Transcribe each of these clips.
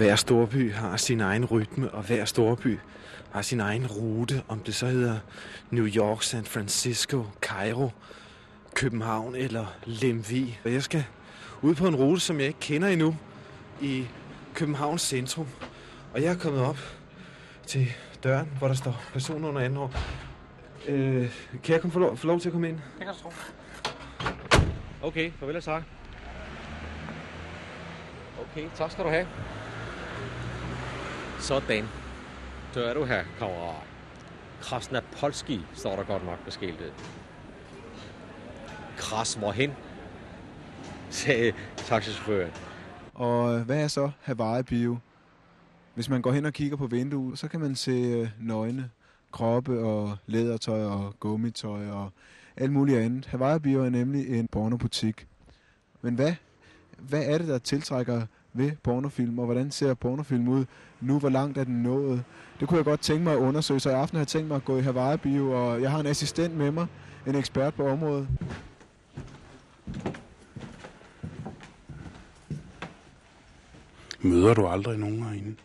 hver storby har sin egen rytme, og hver storby har sin egen rute, om det så hedder New York, San Francisco, Cairo, København eller Lemvig. Og jeg skal ud på en rute, som jeg ikke kender endnu, i Københavns centrum. Og jeg er kommet op til døren, hvor der står person under anden år. Øh, kan jeg komme få lov, få lov til at komme ind? Det kan du tro. Okay, farvel og tak. Okay, tak skal du have. Sådan. Så er du her, kammerat. Krasnapolski står der godt nok på skiltet. Kras hvorhen? sagde taxichaufføren. Og øh, hvad er så Hawaii-bio? Hvis man går hen og kigger på vinduet, så kan man se øh, nøgne, kroppe og lædertøj og gummitøj og alt muligt andet. Hawaii-bio er nemlig en pornobutik. Men hvad, hvad er det, der tiltrækker ved pornofilm, og hvordan ser pornofilm ud nu? Hvor langt er den nået? Det kunne jeg godt tænke mig at undersøge, så i aften har jeg tænkt mig at gå i Hawaii-bio, og jeg har en assistent med mig, en ekspert på området. Møder du aldrig nogen herinde?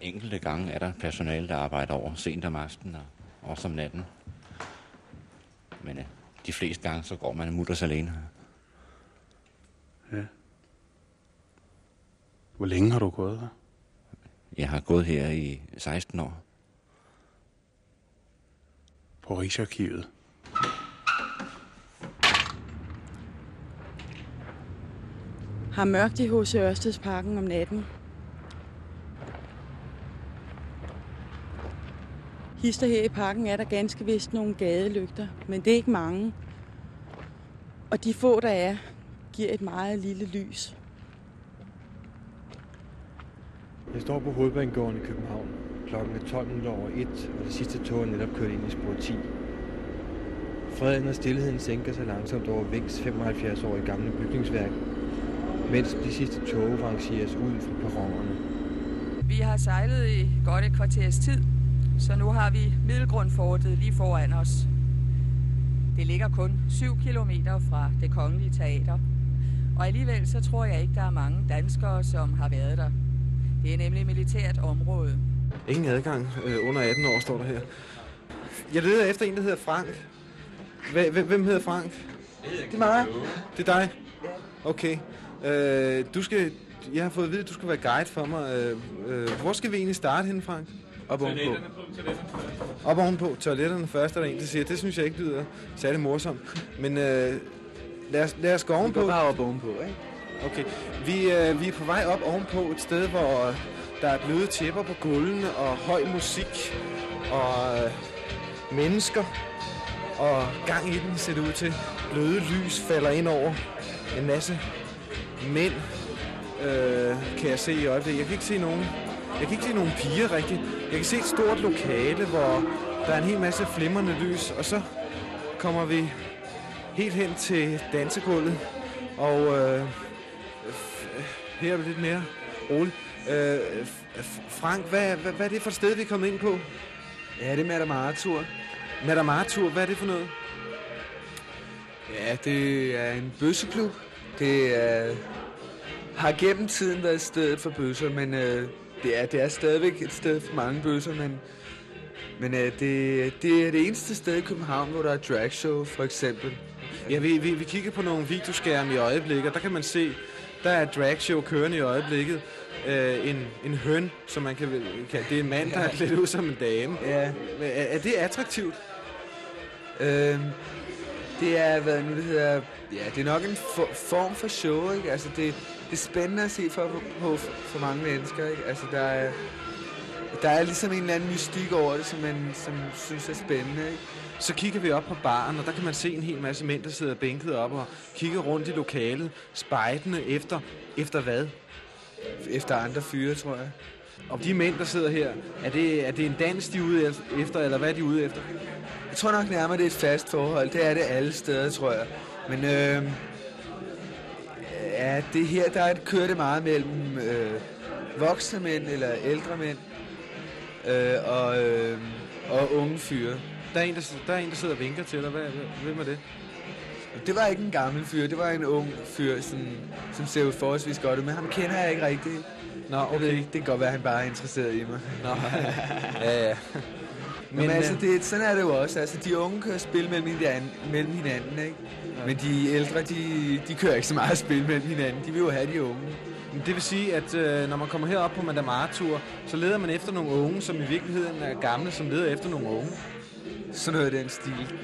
Enkelte gange er der personale, der arbejder over sent om aftenen og også om natten. Men øh, de fleste gange, så går man mutters alene her. Ja. Hvor længe har du gået her? Jeg har gået her i 16 år. På Rigsarkivet. Har mørkt i H.C. Ørstedsparken om natten. Hister her i parken er der ganske vist nogle gadelygter, men det er ikke mange. Og de få, der er, giver et meget lille lys. Jeg står på hovedbanegården i København. Klokken er 12 over 1, og det sidste tog er netop kørt ind i spor 10. Freden og stillheden sænker sig langsomt over Vings 75 år i gamle bygningsværk, mens de sidste tog rangeres ud fra perronerne. Vi har sejlet i godt et kvarters tid, så nu har vi Middelgrundfortet lige foran os. Det ligger kun 7 km fra det kongelige teater, og alligevel så tror jeg ikke, der er mange danskere, som har været der. Det er nemlig militært område. Ingen adgang øh, under 18 år, står der her. Jeg leder efter en, der hedder Frank. Hvem- Hvem hedder Frank? Det er mig. Det er dig? Okay. Øh, du skal, jeg har fået at vide, at du skal være guide for mig. Øh, øh, hvor skal vi egentlig starte henne, Frank? Op ovenpå. Op ovenpå. Toiletterne først, er der en, der siger. Det synes jeg ikke lyder særlig morsomt. Men øh, lad, os, lad os gå ovenpå. bare op ovenpå, ikke? Okay. Vi, øh, vi er på vej op ovenpå et sted, hvor øh, der er bløde tæpper på gulvene og høj musik og øh, mennesker og gang i den ser det ud til. Bløde lys falder ind over en masse mænd, øh, kan jeg se i øjeblikket. Jeg kan ikke se nogen, jeg kan ikke se nogen piger rigtigt. Jeg kan se et stort lokale, hvor der er en hel masse flimrende lys, og så kommer vi helt hen til dansegulvet, og øh, her er det lidt mere roligt. Øh, Frank, hvad, hvad, hvad er det for et sted, vi er kommet ind på? Ja, det er Madame Arthur. Madame Arthur, hvad er det for noget? Ja, det er en bøsseklub. Det er, har gennem tiden været stedet for bøsser, men øh, det, er, det er stadigvæk et sted for mange bøsser, men, men øh, det, det er det eneste sted i København, hvor der er dragshow, for eksempel. Ja, vi, vi, vi kigger på nogle videoskærme i øjeblikket, og der kan man se, der er dragshow kørende i øjeblikket. Øh, en, en høn, som man kan, kan... Det er en mand, der er klædt ud som en dame. Ja, Er, er det attraktivt? øh, det er, hvad nu det hedder, ja, det er nok en for, form for show, ikke? Altså, det, det er spændende at se for, på, for mange mennesker, ikke? Altså, der er, der er ligesom en eller anden mystik over det, som man som synes er spændende, ikke? Så kigger vi op på baren, og der kan man se en hel masse mænd, der sidder bænket op og kigger rundt i lokalet, spejdende efter, efter hvad? Efter andre fyre, tror jeg. Og de mænd, der sidder her, er det, er det en dans, de er ude efter, eller hvad er de ude efter? Jeg tror nok nærmere, det er et fast forhold. Det er det alle steder, tror jeg. Men øh, ja, det her, der er et kørte meget mellem øh, voksne mænd eller ældre mænd øh, og, øh, og unge fyre. Der er, en, der, der er en, der sidder og vinker til dig. Hvad, hvem er det? Det var ikke en gammel fyr, det var en ung fyr, sådan, som ser jo forholdsvis godt ud, men ham kender jeg ikke rigtigt. Nå, ved okay. ikke, det kan godt være, at han bare er interesseret i mig. Nå. ja, ja. Men, Men altså, øh, det, sådan er det jo også. Altså, de unge kører spil mellem hinanden, mellem hinanden ikke? Men de ældre, de, de kører ikke så meget spil mellem hinanden. De vil jo have de unge. Det vil sige, at øh, når man kommer herop på Madame Arthur, så leder man efter nogle unge, som i virkeligheden er gamle, som leder efter nogle unge. Sådan noget af den stil.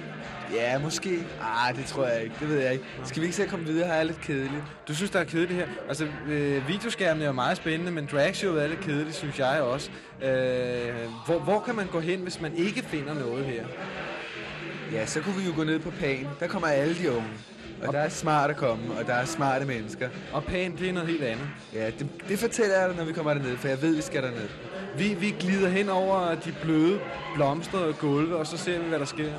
Ja, måske. Ah, det tror jeg ikke. Det ved jeg ikke. Skal vi ikke se at komme videre? Her er lidt kedeligt. Du synes, der er kedeligt her? Altså, øh, videoskærmen er jo meget spændende, men dragshowet er lidt kedeligt, synes jeg også. Øh, hvor, hvor kan man gå hen, hvis man ikke finder noget her? Ja, så kunne vi jo gå ned på Pan. Der kommer alle de unge. Og der er smart at komme, og der er smarte mennesker. Og Pan, det er noget helt andet. Ja, det, det fortæller jeg dig, når vi kommer derned, for jeg ved, vi skal derned. Vi, vi glider hen over de bløde blomster og gulve, og så ser vi, hvad der sker.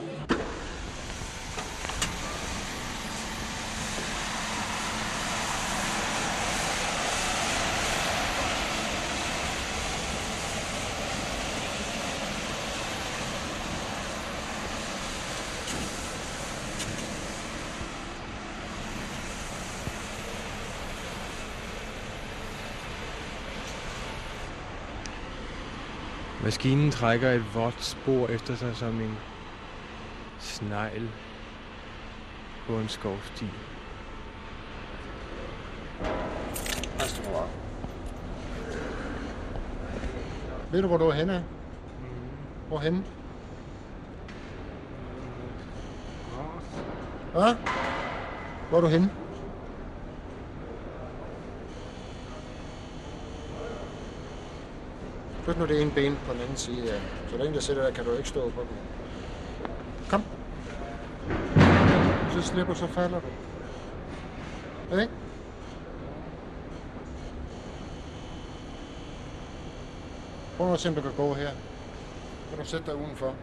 Maskinen trækker et vådt spor efter sig som en snegl på en skovsti. Ved du, hvor du er henne? Hvorhenne? Hvad? Hvor er du henne? Flyt nu det ene ben på den anden side. Ja. Så længe der sidder der, kan du ikke stå på dem. Kom. Så slipper, så falder du. Ikke? Prøv at se, om du kan gå her. Kan du sætte dig udenfor?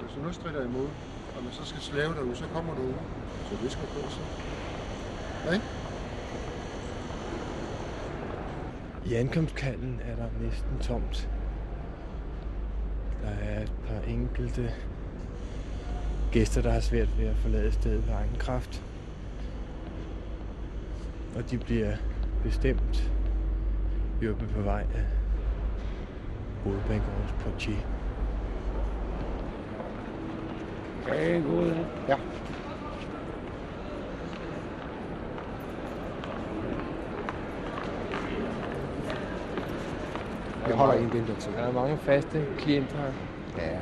Hvis du nu strider imod, og man så skal slave dig ud, så kommer du ud. Så det skal gå så. Ikke? I ankomstkalden er der næsten tomt. Der er et par enkelte gæster, der har svært ved at forlade stedet ved egen kraft. Og de bliver bestemt hjulpet på vej af hovedbanegårdens portier. Okay, god. Ja. Vi holder en vinter til. Der er mange faste klienter her. Ja,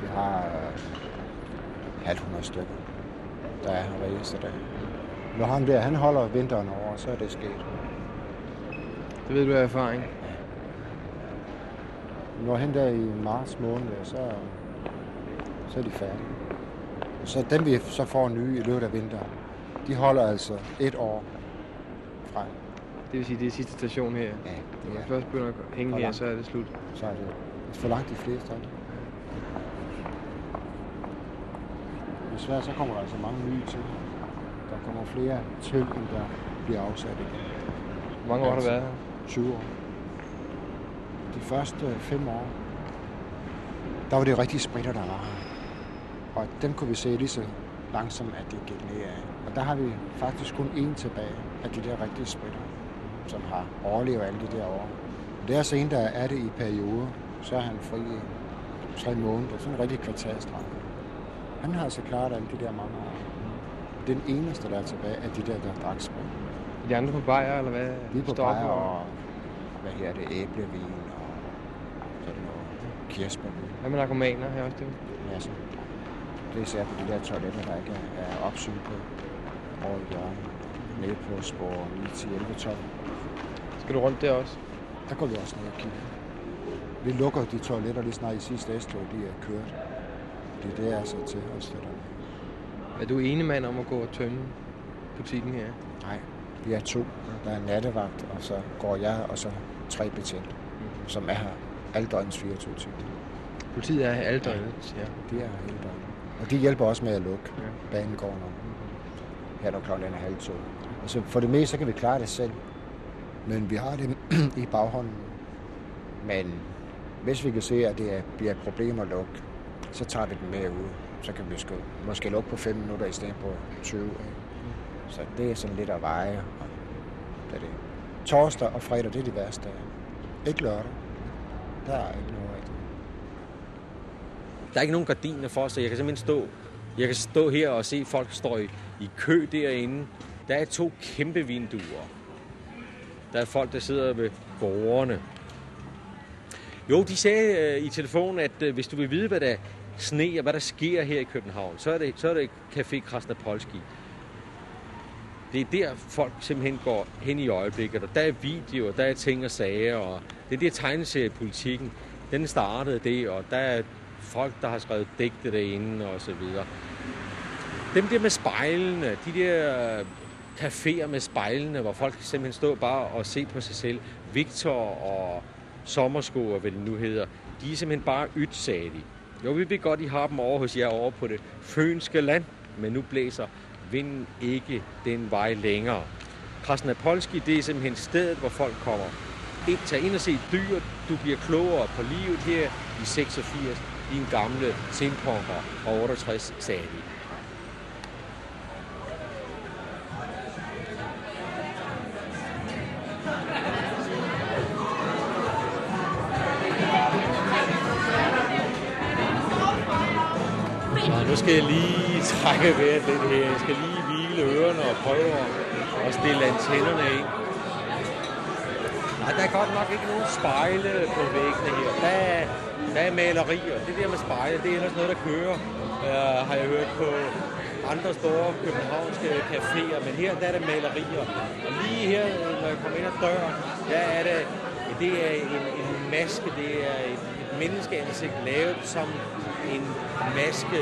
vi har øh, halvt hundrede stykker, der er her hver eneste dag. Når ham der, han holder vinteren over, så er det sket. Det ved du af erfaring. Når hen der i marts måned, så, så er de færdige. Så dem vi så får nye i løbet af vinteren, de holder altså et år frem. Det vil sige, det er sidste station her. Ja, Når det man først begynder at hænge her, så er det slut. så er det for langt de fleste af dem. Desværre så kommer der altså mange nye til. Der kommer flere til, end der bliver afsat igen. Hvor mange år har du været her? 20 år. De første fem år, der var det rigtig spritter, der var her. Og dem kunne vi se lige så langsomt, at det gik nedad. Og der har vi faktisk kun én tilbage af de der rigtige spritter, som har overlevet alle de der år. Det er så en, der er det i perioder. Så er han fri i tre måneder. Sådan en rigtig kvartalstraf. Han har altså klaret alle de der mange år. Er den eneste, der er tilbage af de der, der drak sprit. Er de andre på bajer, eller hvad? Vi er på bajer og, hvad her det, æblevin og sådan noget kirsebærvin. Hvad med narkomaner her også det? Ja, så det er især på de der toiletter, der ikke er, er opsyn på over hjørnet. Nede på spor 9, 10, 11, 12. Skal du rundt der også? Der går vi også ned og kigger. Vi lukker de toiletter lige snart i sidste S-tog, de er kørt. Det er det, altså til os, det der. Er du enig mand om at gå og tømme butikken her? Nej, vi er to. Der er nattevagt, og så går jeg, og så tre betjente, som er her alle døgnets 24 timer. Politiet er her alle døgnet, ja. De er her hele døgnet. Og de hjælper også med at lukke Ja. banegården om. Her når klokken er halv to. Altså for det meste, så kan vi klare det selv. Men vi har det i baghånden. Men hvis vi kan se, at det er, bliver et problem at lukke, så tager vi den med ud. Så kan vi sgu, måske lukke på 5 minutter i stedet på 20. Ikke? Så det er sådan lidt at veje. Og det er det. Torsdag og fredag, det er de værste dage. Ikke lørdag. Der er ikke noget rigtigt. Der er ikke nogen gardiner for, så jeg kan simpelthen stå, jeg kan stå her og se, folk står i, i kø derinde. Der er to kæmpe vinduer. Der er folk, der sidder ved bordene. Jo, de sagde øh, i telefonen, at øh, hvis du vil vide, hvad der sne og hvad der sker her i København, så er det, så er det Café Krasnapolski. Det er der, folk simpelthen går hen i øjeblikket, og der er videoer, der er ting og sager, og det er der tegneseriepolitikken. Den startede det, og der er folk, der har skrevet digte derinde, og så videre. Dem der med spejlene, de der øh, caféer med spejlene, hvor folk simpelthen står bare og se på sig selv. Victor og sommersko, og hvad det nu hedder, de er simpelthen bare ydt, sagde de. Jo, vi ved godt, I har dem over hos jer over på det fønske land, men nu blæser vinden ikke den vej længere. Krasnapolski, det er simpelthen stedet, hvor folk kommer ind, tager ind og se dyr. Du bliver klogere på livet her i 86 i en gamle sindpunker og 68, sagde de. Så nu skal jeg lige trække vejret lidt her. Jeg skal lige hvile ørerne og prøve at stille antennerne ind. Nej, der er godt nok ikke nogen spejle på væggene her. Der er, der er malerier. Det der med spejle, det er ellers noget, der kører, Jeg har jeg hørt på andre store københavnske caféer. Men her der er det malerier. Og lige her, når jeg kommer ind ad døren, der er det, det er en, en maske. Det er en et menneskeansigt lavet som en maske.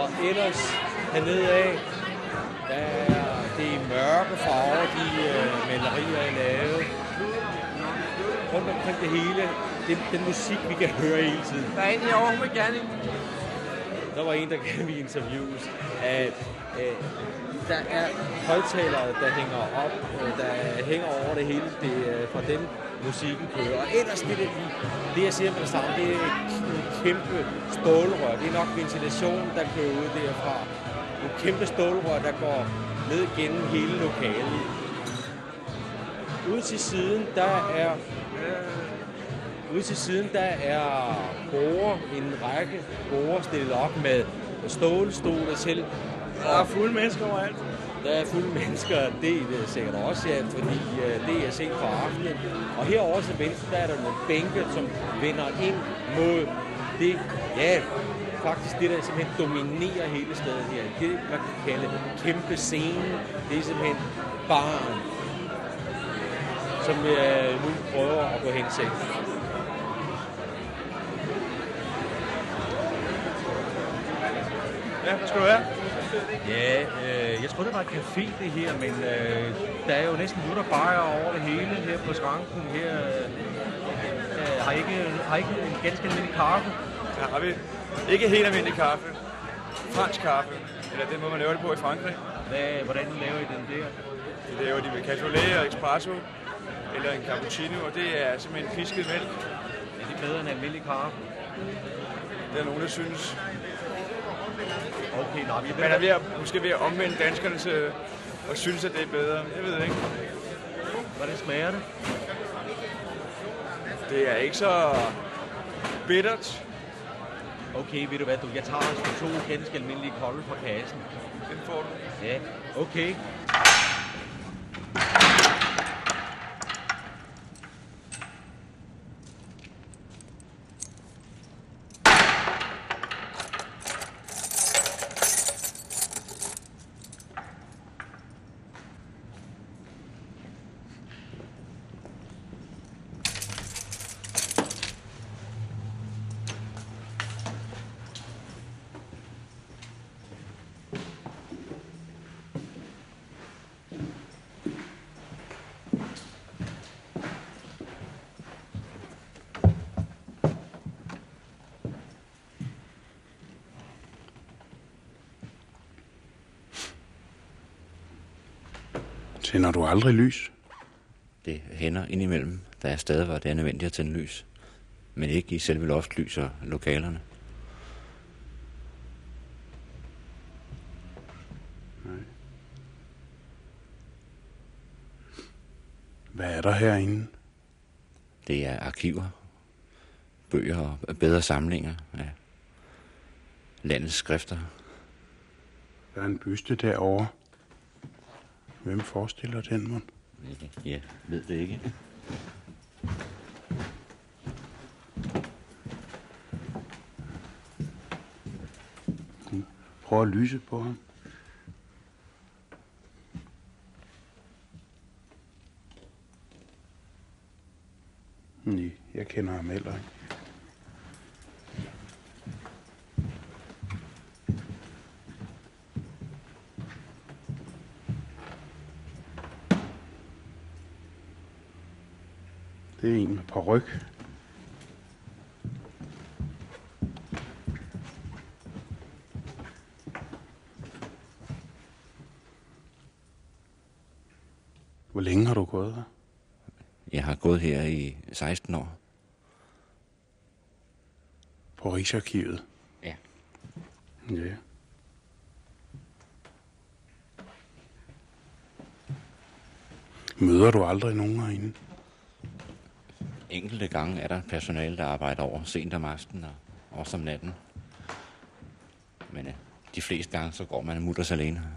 Og ellers hernede af, der er det er mørke farver, de øh, malerier er lavet. Rundt omkring det hele. Det, den musik, vi kan høre hele tiden. Der er en herovre, gerne Der var en, der gav vi interviews. At, øh, der er højtalere, der hænger op, øh, der hænger over det hele. Det er fra dem, musikken kører. Og ellers det, det, det jeg siger med det samme, det er et kæmpe stålrør. Det er nok ventilation, der kører ud derfra. Et kæmpe stålrør, der går ned gennem hele lokalet. Ude til siden, der er Ude til siden, der er borer, en række borer stillet op med stålstole til. Der er fulde mennesker overalt. Der er fulde mennesker, det er det sikkert også, ja, fordi uh, det er set fra aftenen. Og herovre til venstre, der er der nogle bænke, som vender ind mod det, ja, faktisk det, der simpelthen dominerer hele stedet her. Det, man kan kalde kæmpe scene, det er simpelthen baren, som jeg nu prøver at gå hen til. Ja, skal du have? Ja, øh, jeg troede, det var et café, det her, men øh, der er jo næsten bajer over det hele her på skranken. Her, øh, har, I ikke, har I ikke en ganske almindelig kaffe? Ja, har vi ikke helt almindelig kaffe. Fransk kaffe. Eller den måde, man laver det på i Frankrig. Hvad, hvordan laver I den der? Det laver de med cassoulet og espresso. Eller en cappuccino, og det er simpelthen pisket mælk. Er det bedre end almindelig kaffe? Det er nogen, der synes. Okay, nå, vi Man er ved at, måske ved at omvende danskerne til at synes, at det er bedre. Jeg ved det ikke. Hvordan smager det? Det er ikke så bittert. Okay, ved du hvad, du, jeg tager altså to ganske almindelige kolde fra kassen. Den får du. Ja, okay. Tænder du aldrig lys? Det hænder indimellem. Der er steder, hvor det er nødvendigt at tænde lys. Men ikke i selve loftlys og lokalerne. Nej. Hvad er der herinde? Det er arkiver, bøger og bedre samlinger af landets skrifter. Der er en byste derovre. Hvem forestiller den, mon? Ja, ved det ikke. Prøv at lyse på ham. Nej, jeg kender ham heller ikke. Det er en med paryk. Hvor længe har du gået her? Jeg har gået her i 16 år. På Rigsarkivet? Ja. Ja. Møder du aldrig nogen herinde? Enkelte gange er der personale, der arbejder over sent om aftenen og også om natten. Men øh, de fleste gange, så går man mutters alene her.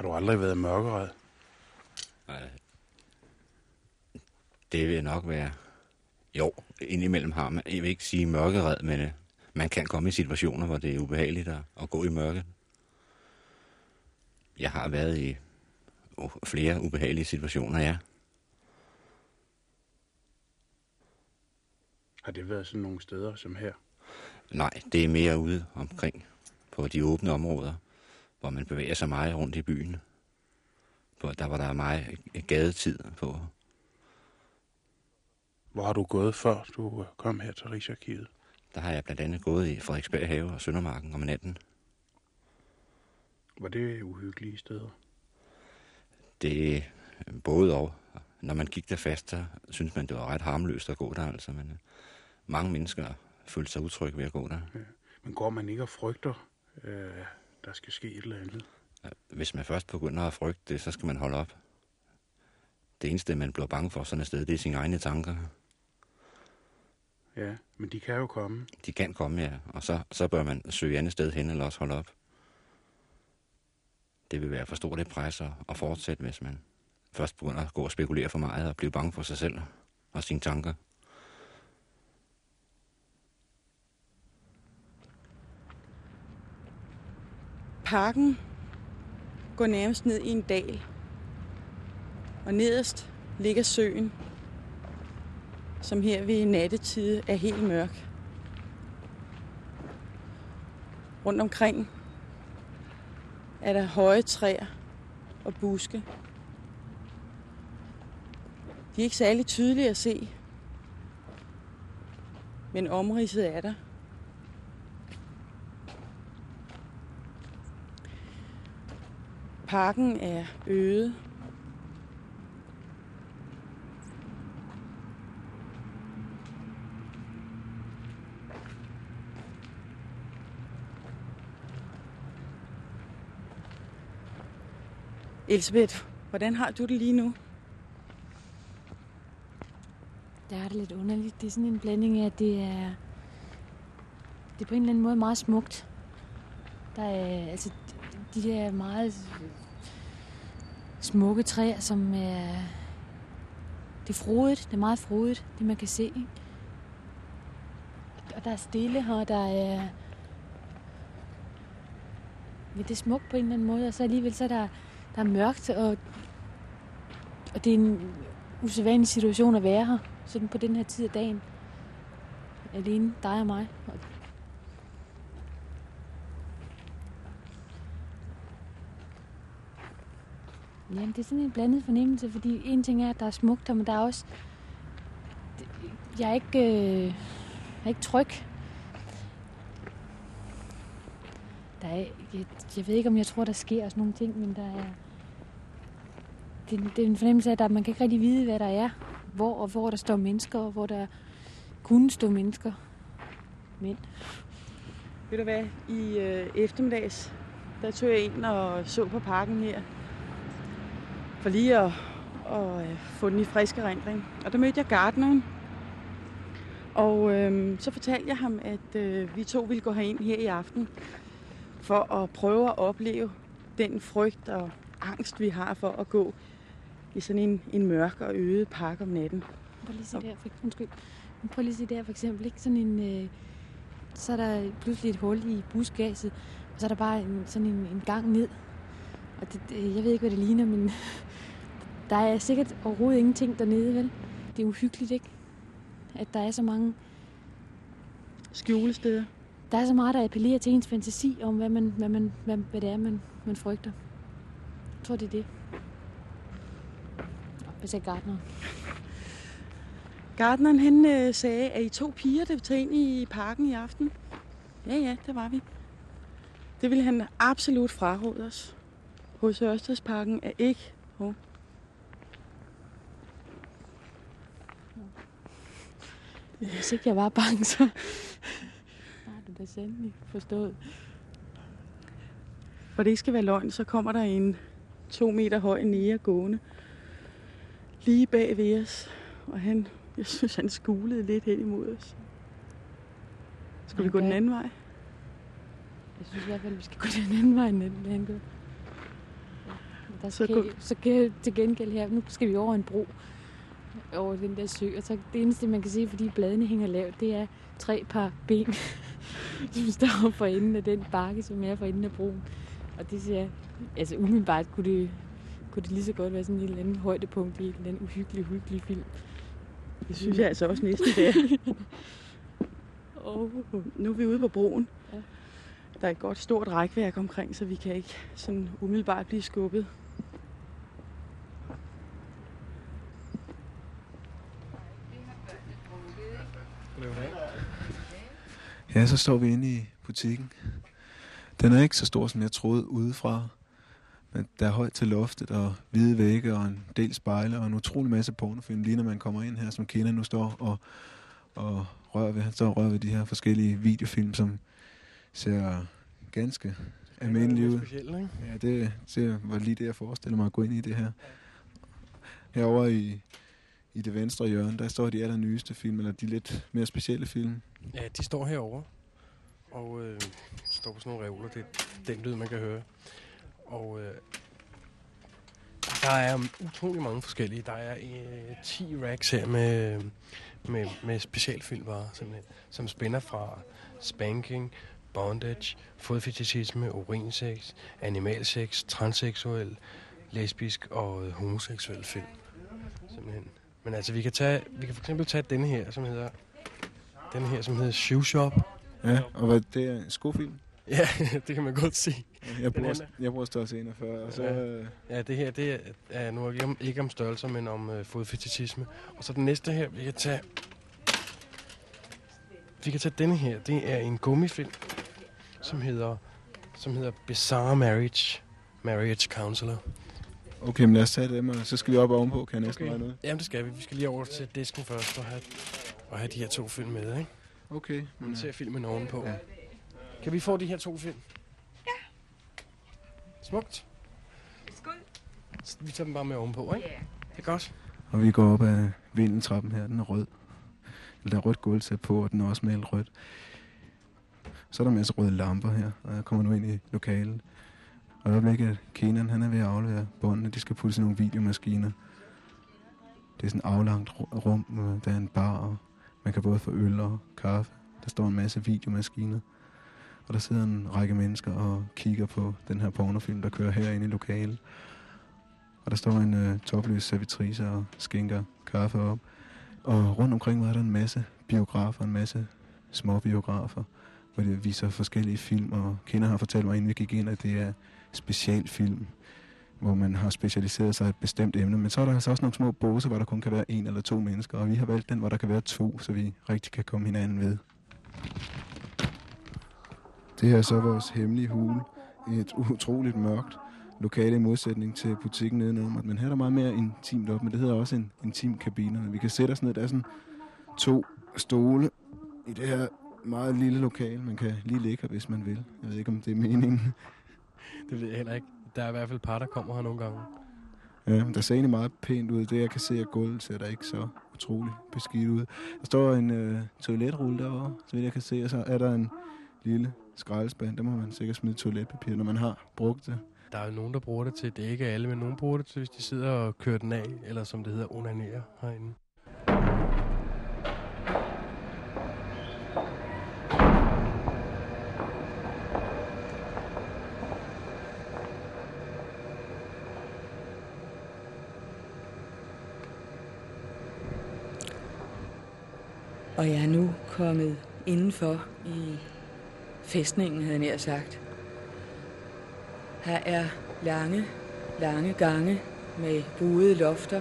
Har du aldrig været mørkeret? Nej. Det vil nok være... Jo, indimellem har man... Jeg vil ikke sige mørkeret, men øh, man kan komme i situationer, hvor det er ubehageligt at, at gå i mørket. Jeg har været i oh, flere ubehagelige situationer, ja. Har det været sådan nogle steder som her? Nej, det er mere ude omkring på de åbne områder, hvor man bevæger sig meget rundt i byen. Hvor der var der meget gadetid på. Hvor har du gået før du kom her til Rigsarkivet? Der har jeg blandt andet gået i Frederiksberg Have og Søndermarken om natten. Var det uhyggelige steder? Det er både og. Når man gik der fast, så synes man, det var ret harmløst at gå der, altså. Men øh, mange mennesker følte sig utrygge ved at gå der. Ja. Men går man ikke og frygter, øh, der skal ske et eller andet? Hvis man først begynder at frygte det, så skal man holde op. Det eneste, man bliver bange for sådan et sted, det er sine egne tanker. Ja, men de kan jo komme. De kan komme, ja. Og så, så bør man søge andet sted hen, eller også holde op. Det vil være for stort et pres at, at fortsætte, hvis man først begynder at gå og spekulere for meget og blive bange for sig selv og sine tanker. Parken går nærmest ned i en dal. Og nederst ligger søen, som her ved nattetid er helt mørk. Rundt omkring er der høje træer og buske. De er ikke særlig tydelige at se, men omridset er der. Parken er øde. Elisabeth, hvordan har du det lige nu? Der er det lidt underligt. Det er sådan en blanding af, at det er, det er på en eller anden måde meget smukt. Der er, altså, de der meget smukke træer, som er... Det er frodigt. Det er meget frodigt, det man kan se. Og der er stille her, og der er... Men det er smukt på en eller anden måde, og så alligevel så er der, der er mørkt, og, og det er en usædvanlig situation at være her, sådan på den her tid af dagen. Alene dig og mig. Jamen, det er sådan en blandet fornemmelse, fordi en ting er, at der er smukt her, men der er også... jeg er ikke, øh, jeg er ikke tryg. Der er, jeg, jeg ved ikke, om jeg tror, der sker sådan nogle ting, men der er... Det, det er en fornemmelse af, at man kan ikke rigtig vide, hvad der er. Hvor og hvor der står mennesker, og hvor der kunne stå mennesker. Men Ved du hvad, i øh, eftermiddags, der tog jeg ind og så på parken her. For lige at, at øh, få den i frisk erindring. Og der mødte jeg gartneren. Og øh, så fortalte jeg ham, at øh, vi to ville gå herind her i aften. For at prøve at opleve den frygt og angst, vi har for at gå i sådan en, en mørk og øde park om natten. Prøv lige at se der, for, undskyld. Prøv lige at se der for eksempel, ikke? Sådan en, øh, så er der pludselig et hul i busgaset, og så er der bare en, sådan en, en gang ned. Og det, det, jeg ved ikke, hvad det ligner, men der er sikkert overhovedet ingenting dernede, vel? Det er uhyggeligt, ikke? At der er så mange skjulesteder. Der er så meget, der appellerer til ens fantasi om, hvad, man, hvad, man, hvad, hvad det er, man, man frygter. Jeg tror, det er det. Hvad sagde Gardner? Gardneren han øh, sagde, at I to piger, der vil tage ind i parken i aften. Ja, ja, det var vi. Det ville han absolut fraråde os. Hos Ørstedsparken er ikke... Oh. Hvis ikke jeg var bange, så da sandelig forstået. For det ikke skal være løgn, så kommer der en to meter høj nære gående lige bag ved os. Og han, jeg synes, han skulede lidt hen imod os. Skal vi gå den anden vej? Jeg synes i hvert fald, vi skal gå den anden vej, end han gør. Der Så skal, gå- så, så kan til gengæld her, nu skal vi over en bro over den der sø, og så det eneste, man kan se, fordi bladene hænger lavt, det er tre par ben, som står for enden af den bakke, som er for enden af broen. Og det ser, altså umiddelbart kunne det, kunne det lige så godt være sådan et eller andet højdepunkt i en eller anden uhyggelig, uhyggelig film. Det synes jeg altså også næsten, det er. oh, nu er vi ude på broen. Ja. Der er et godt stort rækværk omkring, så vi kan ikke sådan umiddelbart blive skubbet. Ja, så står vi inde i butikken. Den er ikke så stor, som jeg troede udefra. Men der er højt til loftet og hvide vægge og en del spejle og en utrolig masse pornofilm. Lige når man kommer ind her, som Kena nu står og, og rører ved. Han står og rører ved de her forskellige videofilm, som ser ganske almindelige ud. Ja, det, det var lige det, jeg forestiller mig at gå ind i det her. Herovre i, i det venstre hjørne, der står de allernyeste film, eller de lidt mere specielle film. Ja, de står herovre og øh, står på sådan nogle reoler. Det er den lyd, man kan høre. Og øh, der er utrolig mange forskellige. Der er øh, 10 racks her med, med, med specialfilmvarer, simpelthen, som spænder fra spanking, bondage, fodfetishisme, urinsex, animalsex, transseksuel, lesbisk og øh, homoseksuel film. Simpelthen. Men altså, vi kan, tage, vi kan for eksempel tage denne her, som hedder, denne her, som hedder Shoe Shop. Ja, og hvad, det er en skofilm? Ja, det kan man godt se. Jeg Den bruger, jeg bruger størrelse 41, og så... Ja. øh, ja, det her, det er, er nu ikke om, ikke om størrelser, men om øh, fodfetishisme. Og så den næste her, vi kan tage... Vi kan tage denne her. Det er en gummifilm, som hedder, som hedder Bizarre Marriage. Marriage Counselor. Okay, men lad os tage dem, og så skal vi op ovenpå, kan jeg næsten okay. ud. Jamen, det skal vi. Vi skal lige over til disken først og have, og have de her to film med, ikke? Okay. Man ser filmen ovenpå. Ja. Kan vi få de her to film? Ja. Smukt. Skål. Vi tager dem bare med ovenpå, ikke? Ja. Det er godt. Og vi går op ad vindeltrappen her, den er rød. Eller der er rødt gulvtæp på, og den er også malet rødt. Så er der en masse røde lamper her, og jeg kommer nu ind i lokalet. Og øjeblikket, Kenan, han er ved at aflevere båndene. De skal puttes i nogle videomaskiner. Det er sådan et aflangt ru- rum, øh, der er en bar, og man kan både få øl og kaffe. Der står en masse videomaskiner. Og der sidder en række mennesker og kigger på den her pornofilm, der kører herinde i lokalet. Og der står en øh, topløs servitrice og skænker kaffe op. Og rundt omkring mig er der en masse biografer, en masse små biografer, hvor de viser forskellige film. Og Kender har fortalt mig, inden vi gik ind, at det er specialfilm hvor man har specialiseret sig i et bestemt emne. Men så er der altså også nogle små båse, hvor der kun kan være en eller to mennesker, og vi har valgt den, hvor der kan være to, så vi rigtig kan komme hinanden ved. Det her er så vores hemmelige hule. Et utroligt mørkt lokale i modsætning til butikken nedenunder. Men her er der meget mere intimt op, men det hedder også en intim kabine. Vi kan sætte os ned, der er sådan to stole i det her meget lille lokale. Man kan lige ligge her, hvis man vil. Jeg ved ikke, om det er meningen. Det ved jeg heller ikke. Der er i hvert fald par, der kommer her nogle gange. Ja, der ser egentlig meget pænt ud. Det, jeg kan se, at gulvet ser der ikke så utrolig beskidt ud. Der står en øh, toiletrulle derovre, så vidt jeg kan se, og så er der en lille skraldespand. Der må man sikkert smide toiletpapir, når man har brugt det. Der er jo nogen, der bruger det til, det er ikke alle, men nogen bruger det til, hvis de sidder og kører den af, eller som det hedder, onanerer herinde. Og jeg er nu kommet indenfor i fæstningen, havde jeg nær sagt. Her er lange, lange gange med buede lofter.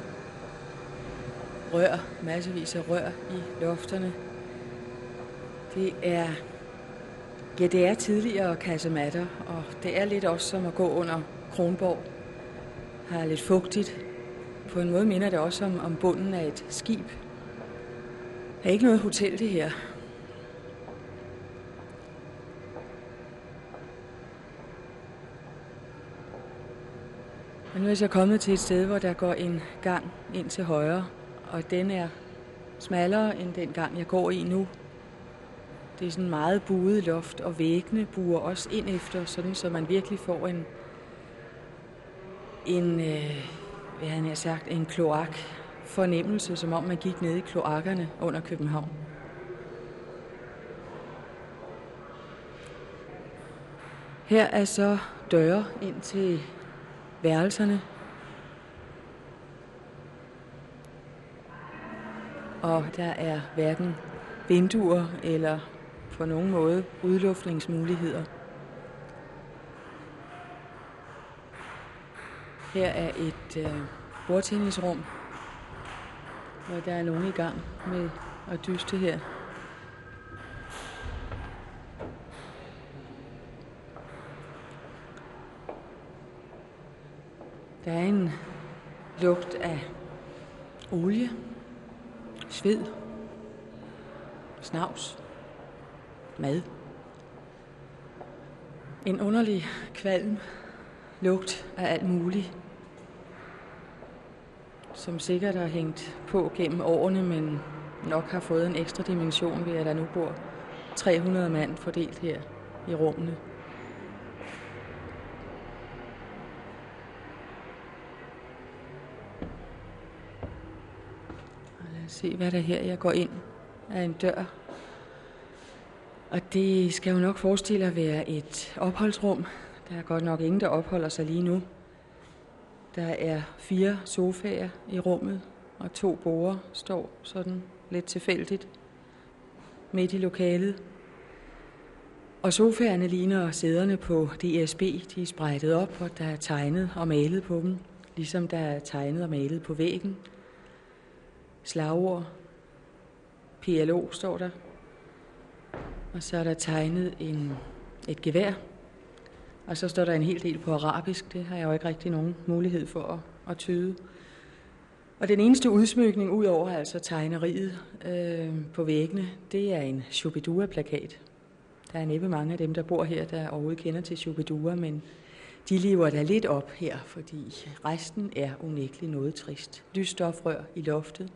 Rør, massevis af rør i lofterne. Det er, ja, det er tidligere kasematter, og det er lidt også som at gå under Kronborg. Her er lidt fugtigt. På en måde minder det også om, om bunden af et skib. Der er ikke noget hotel, det her. Men nu er jeg så kommet til et sted, hvor der går en gang ind til højre, og den er smallere end den gang, jeg går i nu. Det er sådan meget buet loft, og væggene buer også ind efter, sådan så man virkelig får en, en øh, hvad han har sagt, en kloak fornemmelse, som om man gik ned i kloakkerne under København. Her er så døre ind til værelserne. Og der er hverken vinduer eller på nogen måde udluftningsmuligheder. Her er et øh, bordtennisrum, hvor der er nogen i gang med at dyste her. Der er en lugt af olie, sved, snavs, mad. En underlig kvalm lugt af alt muligt, som sikkert har hængt på gennem årene, men nok har fået en ekstra dimension ved, at der nu bor 300 mand fordelt her i rummene. Lad os se, hvad der er her. Jeg går ind af en dør. Og det skal jo nok forestille at være et opholdsrum. Der er godt nok ingen, der opholder sig lige nu. Der er fire sofaer i rummet, og to borer står sådan lidt tilfældigt midt i lokalet. Og sofaerne ligner sæderne på DSB. De er sprættet op, og der er tegnet og malet på dem, ligesom der er tegnet og malet på væggen. Slagord. PLO står der. Og så er der tegnet en, et gevær. Og så står der en hel del på arabisk. Det har jeg jo ikke rigtig nogen mulighed for at, at tyde. Og den eneste udsmykning, ud over altså tegneriet øh, på væggene, det er en Shubidua-plakat. Der er næppe mange af dem, der bor her, der overhovedet kender til Shubidua, men de lever da lidt op her, fordi resten er unægteligt noget trist. Lysstofrør i loftet.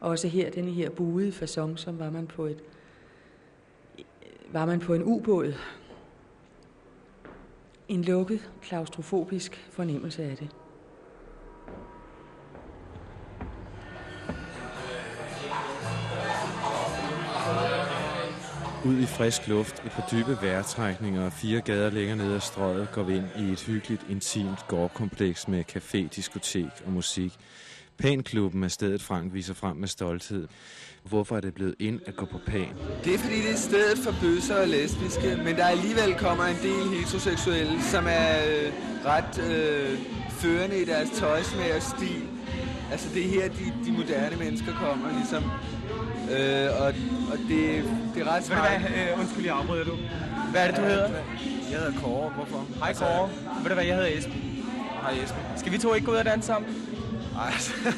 Også her, denne her buede fasong, som var man på et var man på en ubåd. En lukket, klaustrofobisk fornemmelse af det. Ud i frisk luft, et par dybe vejrtrækninger og fire gader længere nede ad strøget går vi ind i et hyggeligt, intimt gårdkompleks med café, diskotek og musik. Panklubben er stedet, Frank viser frem med stolthed. Hvorfor er det blevet ind at gå på pan? Det er fordi, det er stedet for bøsser og lesbiske, men der alligevel kommer en del heteroseksuelle, som er øh, ret øh, førende i deres tøjsmag og stil. Altså det er her, de, de moderne mennesker kommer, ligesom. Øh, og, og det, det er ret smart. hvad, øh, undskyld, jeg afbryder du. Hvad er det, du hedder? Jeg hedder Kåre. Hvorfor? Hej Kåre. Ved du hvad, jeg hedder Esben. Hej Esben. Skal vi to ikke gå ud og danse sammen? Nej.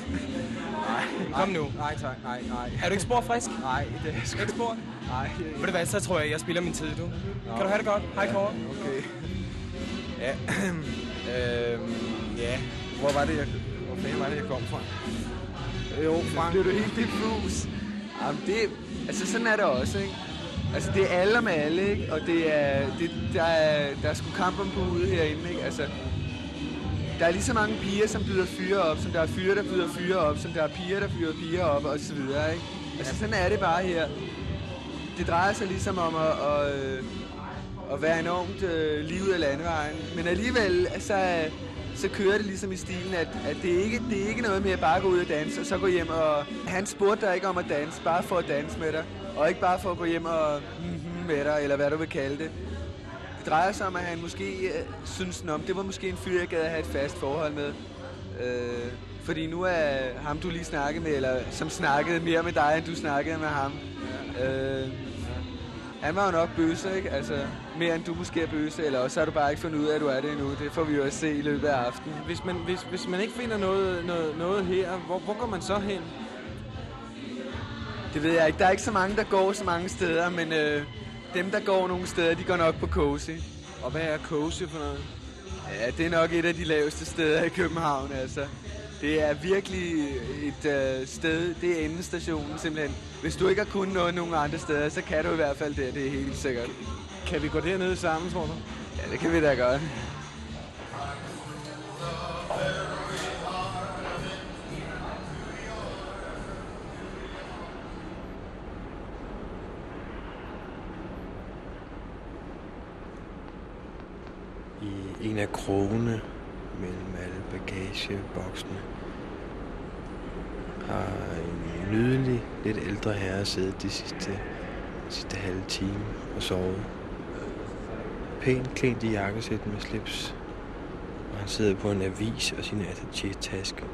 Nej, Kom nu. Nej, tak. Nej, nej. Er du ikke spor frisk? Nej, det er sgu Ikke spor? Nej. Ved du hvad, så tror jeg, jeg spiller min tid, du. Kan du have det godt? Hej Kåre. Okay. Ja. øhm, ja. Hvor var det, jeg... Hvor fanden var det, jeg kom fra? Jo, Frank. Bliver du helt diffus? Jamen det, altså sådan er det også, ikke? Altså det er alle om alle, ikke? Og det er, det, der, er, der er sgu kamp om på ude herinde, ikke? Altså, der er lige så mange piger, som byder fyre op, som der er fyre, der byder fyre op, som der er piger, der byder piger op, og så videre, ikke? Altså sådan er det bare her. Det drejer sig ligesom om at, at, øh, at være enormt øh, lige ud af landevejen. Men alligevel, så, så kører det ligesom i stilen, at, at det, er ikke, det er ikke noget med at bare gå ud og danse, og så gå hjem og... Han spurgte dig ikke om at danse, bare for at danse med dig. Og ikke bare for at gå hjem og mm med dig, eller hvad du vil kalde det. Det drejer sig om, at han måske øh, synes, om det var måske en fyr, jeg gad at have et fast forhold med. Øh, fordi nu er ham, du lige snakkede med, eller som snakkede mere med dig, end du snakkede med ham. Øh, han var jo nok bøse, ikke? Altså, mere end du måske er bøse, eller også har du bare ikke fundet ud af, at du er det endnu. Det får vi jo også se i løbet af aftenen. Hvis man, hvis, hvis man ikke finder noget, noget, noget her, hvor, hvor går man så hen? Det ved jeg ikke. Der er ikke så mange, der går så mange steder, men øh, dem, der går nogle steder, de går nok på Cozy. Og hvad er Cozy for noget? Ja, det er nok et af de laveste steder i København, altså. Det er virkelig et øh, sted, det er endestationen simpelthen. Hvis du ikke har kunnet noget nogen andre steder, så kan du i hvert fald det, det er helt sikkert. Kan vi gå derned sammen, tror du? Ja, det kan vi da godt. En af krogene mellem alle bagageboksene har en nydelig, lidt ældre herre siddet de sidste, sidste halve time og sovet. Pænt klædt i jakkesæt med slips. Og han sidder på en avis og sin attaché-taske.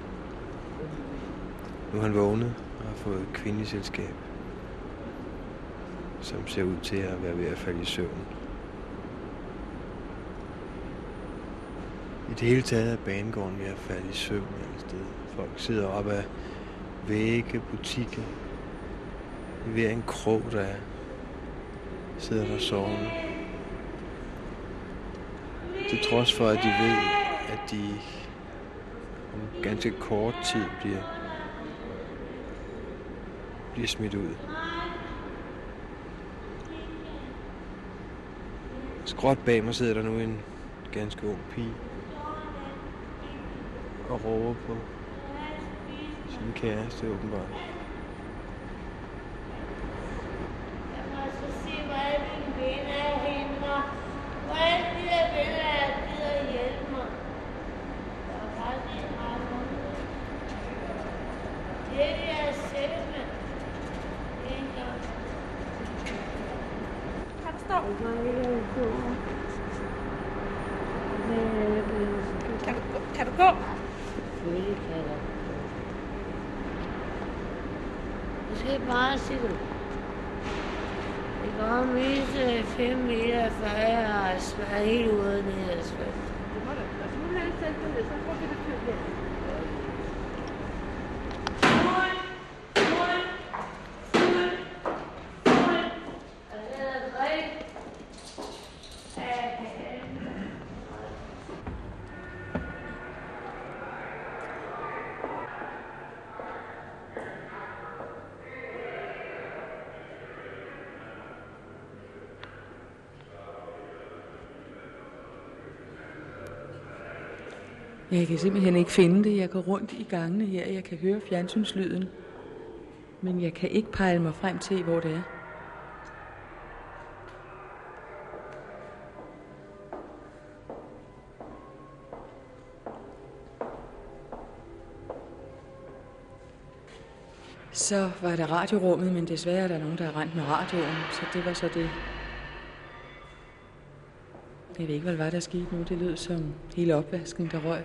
Nu er han vågnet og har fået et kvindeselskab, som ser ud til at være ved at falde i søvn. Det hele taget er banegården ved at falde i søvn alle steder. Folk sidder op af vægge, butikker. Ved en krog, der er, sidder der sovende. Til trods for, at de ved, at de om ganske kort tid bliver, bliver smidt ud. Skråt bag mig sidder der nu en ganske ung pige og råber på sin kæreste åbenbart. Kan du, gå- kan du gå? Selvfølgelig kan jeg. Du skal bare sige det. Det går mindst 5 meter, før jeg har svært helt ude ned i asfalt. Det må du. Altså, nu lader jeg selv ned, så får vi det kørt hjem. Jeg kan simpelthen ikke finde det. Jeg går rundt i gangene her. Jeg kan høre fjernsynslyden. Men jeg kan ikke pege mig frem til, hvor det er. Så var der radiorummet, men desværre er der nogen, der har rent med radioen, så det var så det. Jeg ved ikke, hvad det var, der skete nu. Det lød som hele opvasken, der røg.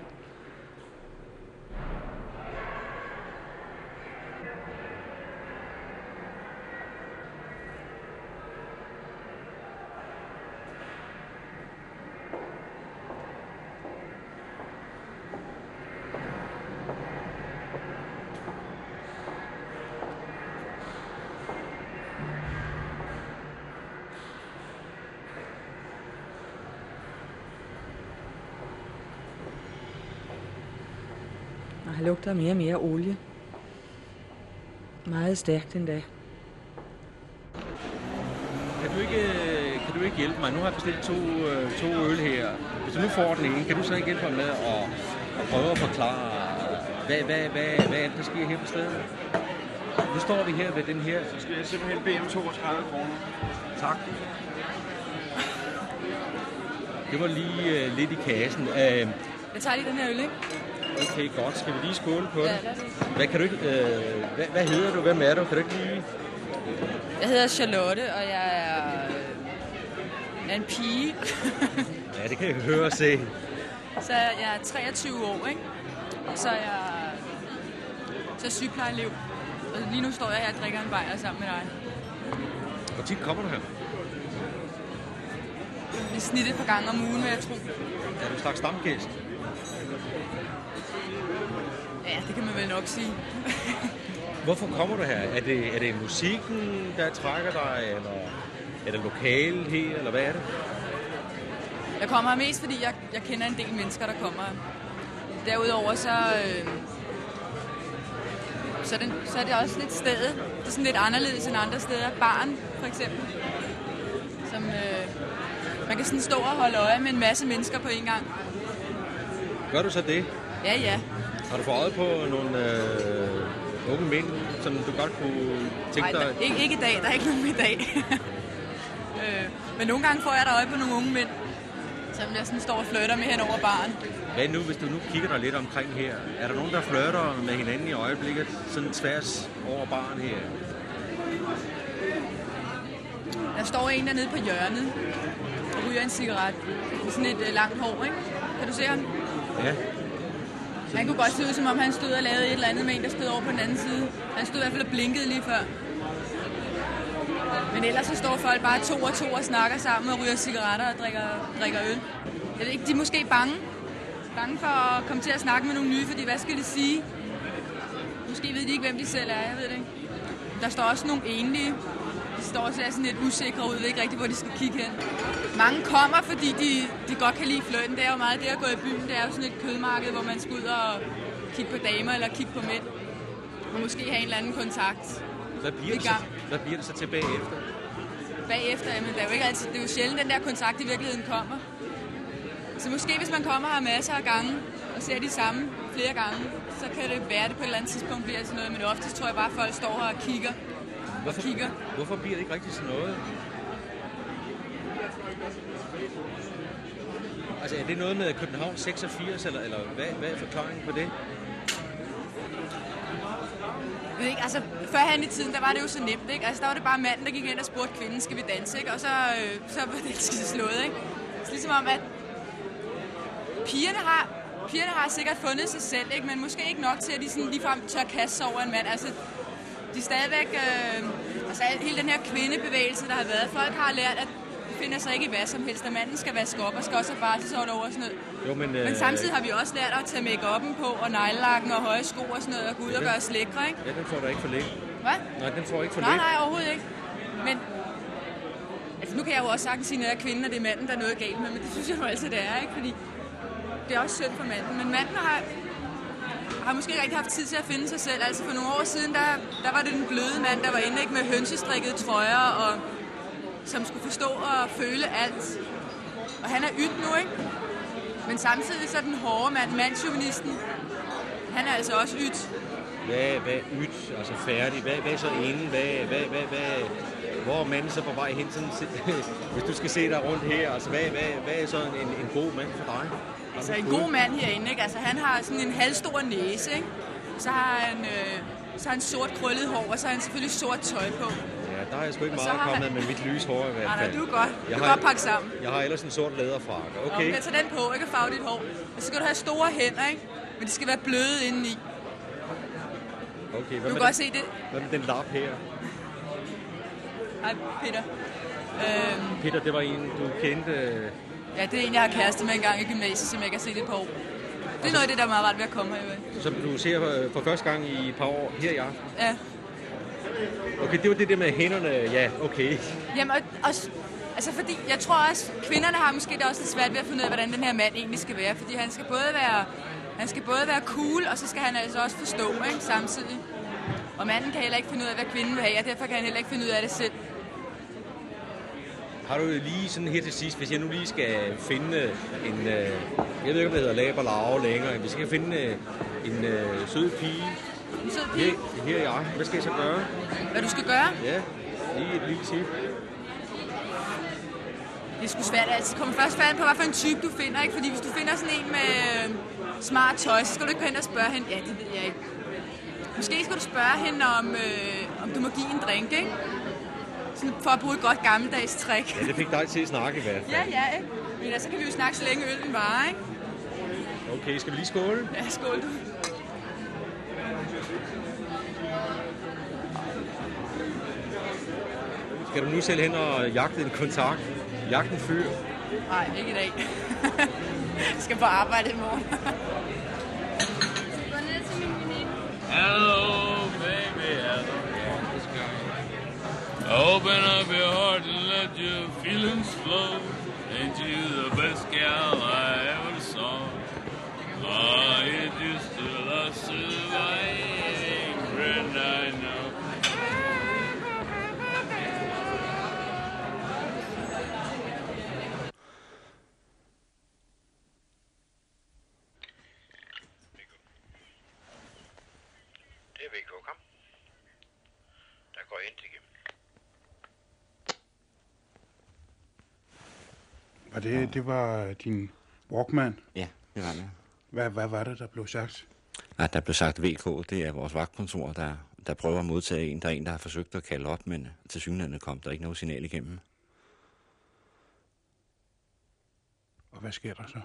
Og han lugter mere og mere olie. Meget stærkt endda. Kan du ikke, kan du ikke hjælpe mig? Nu har jeg bestilt to, øh, to øl her. Hvis du nu får den ene, kan du så ikke hjælpe mig med at, at prøve at forklare, hvad, hvad, hvad, hvad er det, der sker her på stedet? Nu står vi her ved den her. Så skal jeg simpelthen bede om 32 kroner. Tak. Det var lige uh, lidt i kassen. Uh, Jeg tager lige den her øl, ikke? Okay, godt. Skal vi lige skåle på det? Hvad, kan du ikke, uh, hvad, hvad hedder du? Hvem er du? Kan du ikke lige... Jeg hedder Charlotte, og jeg er, øh, jeg er en pige. Ja, det kan jeg høre og se. så jeg er 23 år, ikke? Og så er jeg, så er sygeplejeelev. Og lige nu står jeg her og drikker en bajer sammen med dig. Hvor tit kommer du her? Vi snit et par gange om ugen, vil jeg tro. Er du en slags stamgæst? Ja, det kan man vel nok sige. Hvorfor kommer du her? Er det, er det musikken, der trækker dig, eller er det lokale her, eller hvad er det? Jeg kommer her mest, fordi jeg, jeg kender en del mennesker, der kommer. Derudover så, øh, så, er det, så er det også lidt stedet. Det er sådan lidt anderledes end andre steder. Barn, for eksempel. Som, øh, man kan sådan stå og holde øje med en masse mennesker på en gang. Gør du så det? Ja, ja. Har du fået øje på nogle øh, unge mænd, som du godt kunne tænke dig? der, ikke, ikke i dag. Der er ikke nogen i dag. øh, men nogle gange får jeg der øje på nogle unge mænd, som jeg sådan står og flytter med hen over baren. Hvad nu, hvis du nu kigger dig lidt omkring her? Er der nogen, der flirter med hinanden i øjeblikket, sådan tværs over baren her? Der står en dernede på hjørnet og ryger en cigaret med sådan et øh, langt hår, ikke? Kan du se ham? Ja. Han kunne godt se ud, som om han stod og lavede et eller andet med en, der stod over på den anden side. Han stod i hvert fald og blinkede lige før. Men ellers så står folk bare to og to og snakker sammen og ryger cigaretter og drikker, drikker øl. Jeg ved ikke, de er måske bange. Bange for at komme til at snakke med nogle nye, fordi hvad skal de sige? Måske ved de ikke, hvem de selv er, jeg ved det ikke. Der står også nogle enlige. De står også sådan lidt usikre ud, ved ikke rigtig, hvor de skal kigge hen. Mange kommer, fordi de, de godt kan lide flirten. Det er jo meget det at gå i byen. Det er jo sådan et kødmarked, hvor man skal ud og kigge på damer eller kigge på mænd. Og måske have en eller anden kontakt. Hvad bliver, det så, hvad bliver det så til bagefter? Bagefter, jamen, det er jo ikke altid, det er jo sjældent, den der kontakt i virkeligheden kommer. Så måske hvis man kommer her masser af gange og ser de samme flere gange, så kan det være, at det på et eller andet tidspunkt bliver sådan noget. Men oftest tror jeg bare, at folk står her og kigger. Hvorfor, kigger. hvorfor bliver det ikke rigtig sådan noget? Altså, er det noget med København 86, eller, eller hvad, hvad er forklaringen på det? Jeg ved ikke, altså, førhen i tiden, der var det jo så nemt, ikke? Altså, der var det bare manden, der gik ind og spurgte kvinden, skal vi danse, ikke? Og så, øh, så var det skide slået, ikke? Så ligesom om, at pigerne har, pigerne har sikkert fundet sig selv, ikke? Men måske ikke nok til, at de sådan ligefrem tør kaste sig over en mand. Altså, de er stadigvæk, øh, altså hele den her kvindebevægelse, der har været. Folk har lært, at finder sig ikke i hvad som helst, at manden skal vaske op og skal også have barselsår over og sådan noget. Jo, men, Men samtidig har vi også lært at tage make-up'en på, og neglelakken og høje sko og sådan noget, og gå ud og gøre os lækre, ikke? Ja, den får du ikke for lidt. Hvad? Nej, den får ikke for Nej, lidt. nej, overhovedet ikke. Men altså, nu kan jeg jo også sagtens sige, når jeg er kvinden, og det er manden, der er noget galt med, men det synes jeg jo altid, det er, ikke? Fordi det er også synd for manden. Men manden har, har måske ikke rigtig haft tid til at finde sig selv. Altså for nogle år siden, der, der var det den bløde mand, der var inde ikke, med hønsestrikkede trøjer, og som skulle forstå og føle alt. Og han er ydt nu, ikke? Men samtidig så er den hårde mand, mandsjuvenisten, han er altså også ydt. Hvad, hvad ydt, altså færdig? Hvad, hvad er så inden? Hvad, hvad, hvad, hvad, hvor er manden så på vej hen? Sådan, hvis du skal se dig rundt her, altså hvad, hvad, hvad er så en, en god mand for dig? Altså en god mand herinde, ikke? Altså han har sådan en halvstor næse, ikke? Så har han, øh, så har han sort krøllet hår, og så har han selvfølgelig sort tøj på. Der har jeg sgu ikke meget kommet han- med mit lyse hår i hvert Nej, nej, fald. du er godt. Jeg Du er har- godt pakket sammen. Jeg har ellers en sort læderfrakke. Okay. Okay. Tag den på, ikke? Og farve dit hår. Og så skal du have store hænder, ikke? Men de skal være bløde indeni. okay. Du Hvad kan med godt se det. Hvad med den lap her? Hej, Peter. Øhm, Peter, det var en, du kendte. ja, det er en, jeg har kæreste med engang i gymnasiet, som jeg ikke har set et par år. Det er noget af det, der er meget rart ved at komme her. Som du ser øh, for første gang i et par år her i aften. Ja. Okay, det var det der med hænderne. Ja, okay. Jamen, og, og, Altså fordi, jeg tror også, kvinderne har måske da også lidt svært ved at finde ud af, hvordan den her mand egentlig skal være. Fordi han skal både være, han skal både være cool, og så skal han altså også forstå, ikke, samtidig. Og manden kan heller ikke finde ud af, hvad kvinden vil have, og derfor kan han heller ikke finde ud af det selv. Har du lige sådan her til sidst, hvis jeg nu lige skal finde en, øh, jeg ved ikke, om det hedder laber lave længere, hvis jeg skal finde øh, en øh, sød pige, sød pige? her, her er jeg, hvad skal jeg så gøre? Hvad du skal gøre? Ja, lige et lille tip. Det er sgu svært. Altså, det kommer først færdigt på, hvad for en type du finder, ikke? Fordi hvis du finder sådan en med øh, smart tøj, så skal du ikke gå hen og spørge hende. Ja, det ved jeg ikke. Måske skal du spørge hende, om, øh, om du må give en drink, ikke? Sådan for at bruge et godt gammeldags trick. Ja, det fik dig til at snakke i hvert fald. Ja, ja, ikke? Men så kan vi jo snakke så længe øllen varer, ikke? Okay, skal vi lige skåle? Ja, skål du. Skal du nu selv hen og jagte en kontakt? Jagte en fyr? Nej, ikke i dag. jeg skal på arbejde i morgen. Hello, baby, hello. Open up your heart and let your feelings flow. Ain't you the best gal I ever Ah, you're just a lost surviving friend I know. Det er VK, kom. Der går ind igennem. Var det, det var din Walkman? Ja, det var det. Hvad, hvad var det, der blev sagt? Nej, der blev sagt VK, det er vores vagtkontor, der, der prøver at modtage en. Der er en, der har forsøgt at kalde op, men til synligheden kom der ikke noget signal igennem. Og hvad sker der så?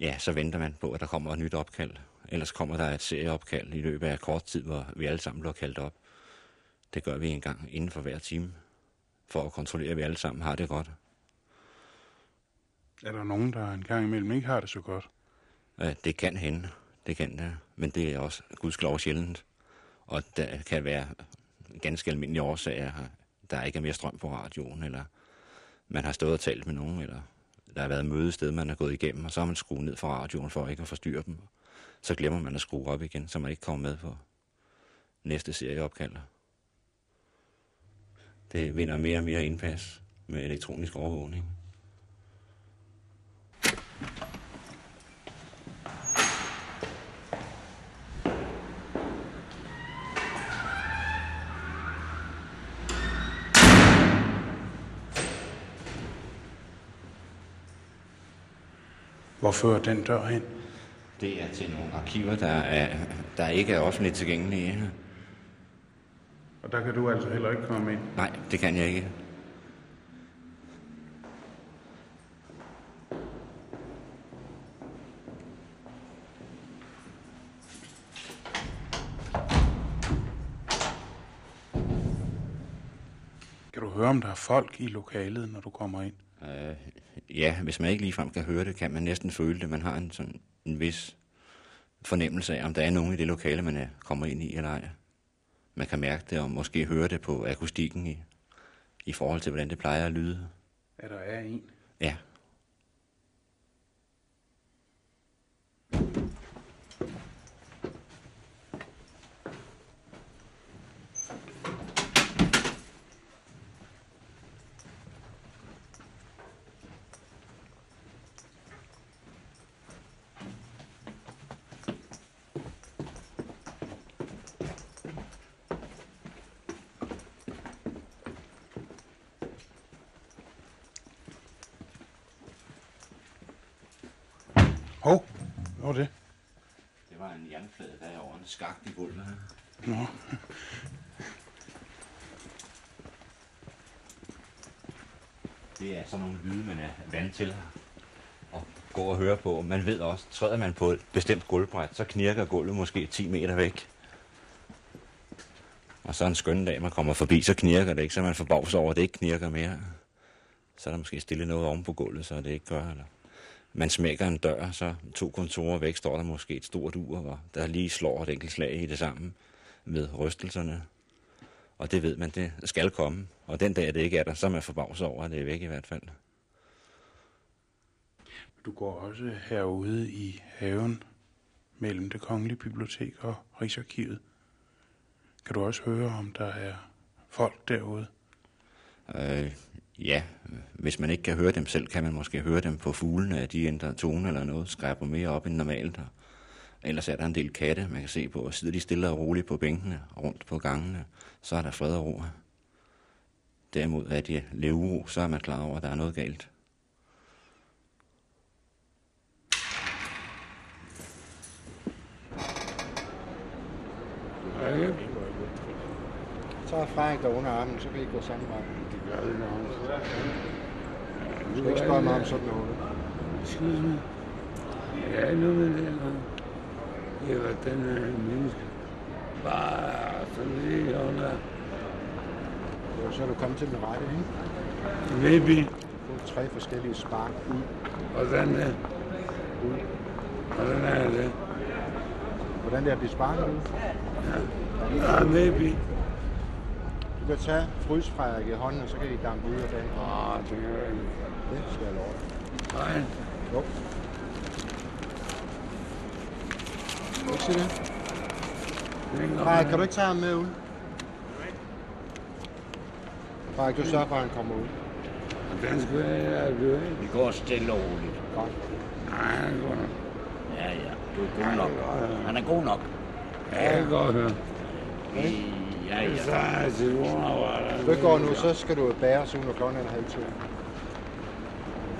Ja, så venter man på, at der kommer et nyt opkald. Ellers kommer der et serieopkald i løbet af kort tid, hvor vi alle sammen bliver kaldt op. Det gør vi en gang inden for hver time, for at kontrollere, at vi alle sammen har det godt. Er der nogen, der en gang imellem ikke har det så godt? Det kan hende, det kan det, men det er også gudskelov sjældent. Og der kan være ganske almindelige årsager, der ikke er mere strøm på radioen, eller man har stået og talt med nogen, eller der har været mødested, man er gået igennem, og så har man skruet ned for radioen for ikke at forstyrre dem. Så glemmer man at skrue op igen, så man ikke kommer med på næste serieopkald. Det vinder mere og mere indpas med elektronisk overvågning. Hvor fører den dør hen? Det er til nogle arkiver, der, er, der ikke er offentligt tilgængelige. Og der kan du altså heller ikke komme ind? Nej, det kan jeg ikke. Kan du høre, om der er folk i lokalet, når du kommer ind? Øh, ja, hvis man ikke ligefrem kan høre det, kan man næsten føle det. Man har en, sådan, en vis fornemmelse af, om der er nogen i det lokale, man er, kommer ind i eller ej. Man kan mærke det, og måske høre det på akustikken i, i forhold til, hvordan det plejer at lyde. Er der er en? Ja. Hov, hvad var det? Det var en jernflade, der er over en skagt i gulvet. Nå. Det er sådan nogle lyde, man er vant til at gå og høre på. Man ved også, træder man på et bestemt gulvbræt, så knirker gulvet måske 10 meter væk. Og så en skøn dag, man kommer forbi, så knirker det ikke, så man forbavser over, at det ikke knirker mere. Så er der måske stille noget oven på gulvet, så det ikke gør. Eller man smækker en dør, så to kontorer væk står der måske et stort ur, hvor der lige slår et enkelt slag i det sammen med rystelserne. Og det ved man, det skal komme. Og den dag, det ikke er der, så er man forbavset over, at det er væk i hvert fald. Du går også herude i haven mellem det kongelige bibliotek og Rigsarkivet. Kan du også høre, om der er folk derude? Øh, ja, hvis man ikke kan høre dem selv, kan man måske høre dem på fuglene, at de ændrer tone eller noget, skræber mere op end normalt. Og ellers er der en del katte, man kan se på, og sidder de stille og roligt på bænkene rundt på gangene, så er der fred og ro. Derimod er de levuro, så er man klar over, at der er noget galt. Så er Frank der under armen, så kan I gå samme vej. Det gør det nok. Du skal ikke spørge mig om sådan noget. Excuse me. Ja, nu vil jeg godt. Det var den her menneske. Bare sådan lige under. Så er du kommet til den rette, ikke? Maybe. Få tre forskellige spark ud. Hvordan er Ud. Hvordan er det? Hvordan det er at blive sparket ud? Ja, maybe. Du kan tage frys Frederik i hånden, og så kan I dampe ud af den. Ah, det gør jeg ikke. Det skal jeg love. Nej. Jo. Kan du ikke se det? Frederik, kan du ikke tage ham med ud? Frederik, du sørger for, at han kommer ud. Den skal jeg gøre. Vi går stille og roligt. Godt. Nej, går nok. Ja, ja. Du er god nok. Han er god nok. Ja, jeg kan godt høre. Ja, er du ikke går nu, så skal du bæres ud, når klokken er halv to.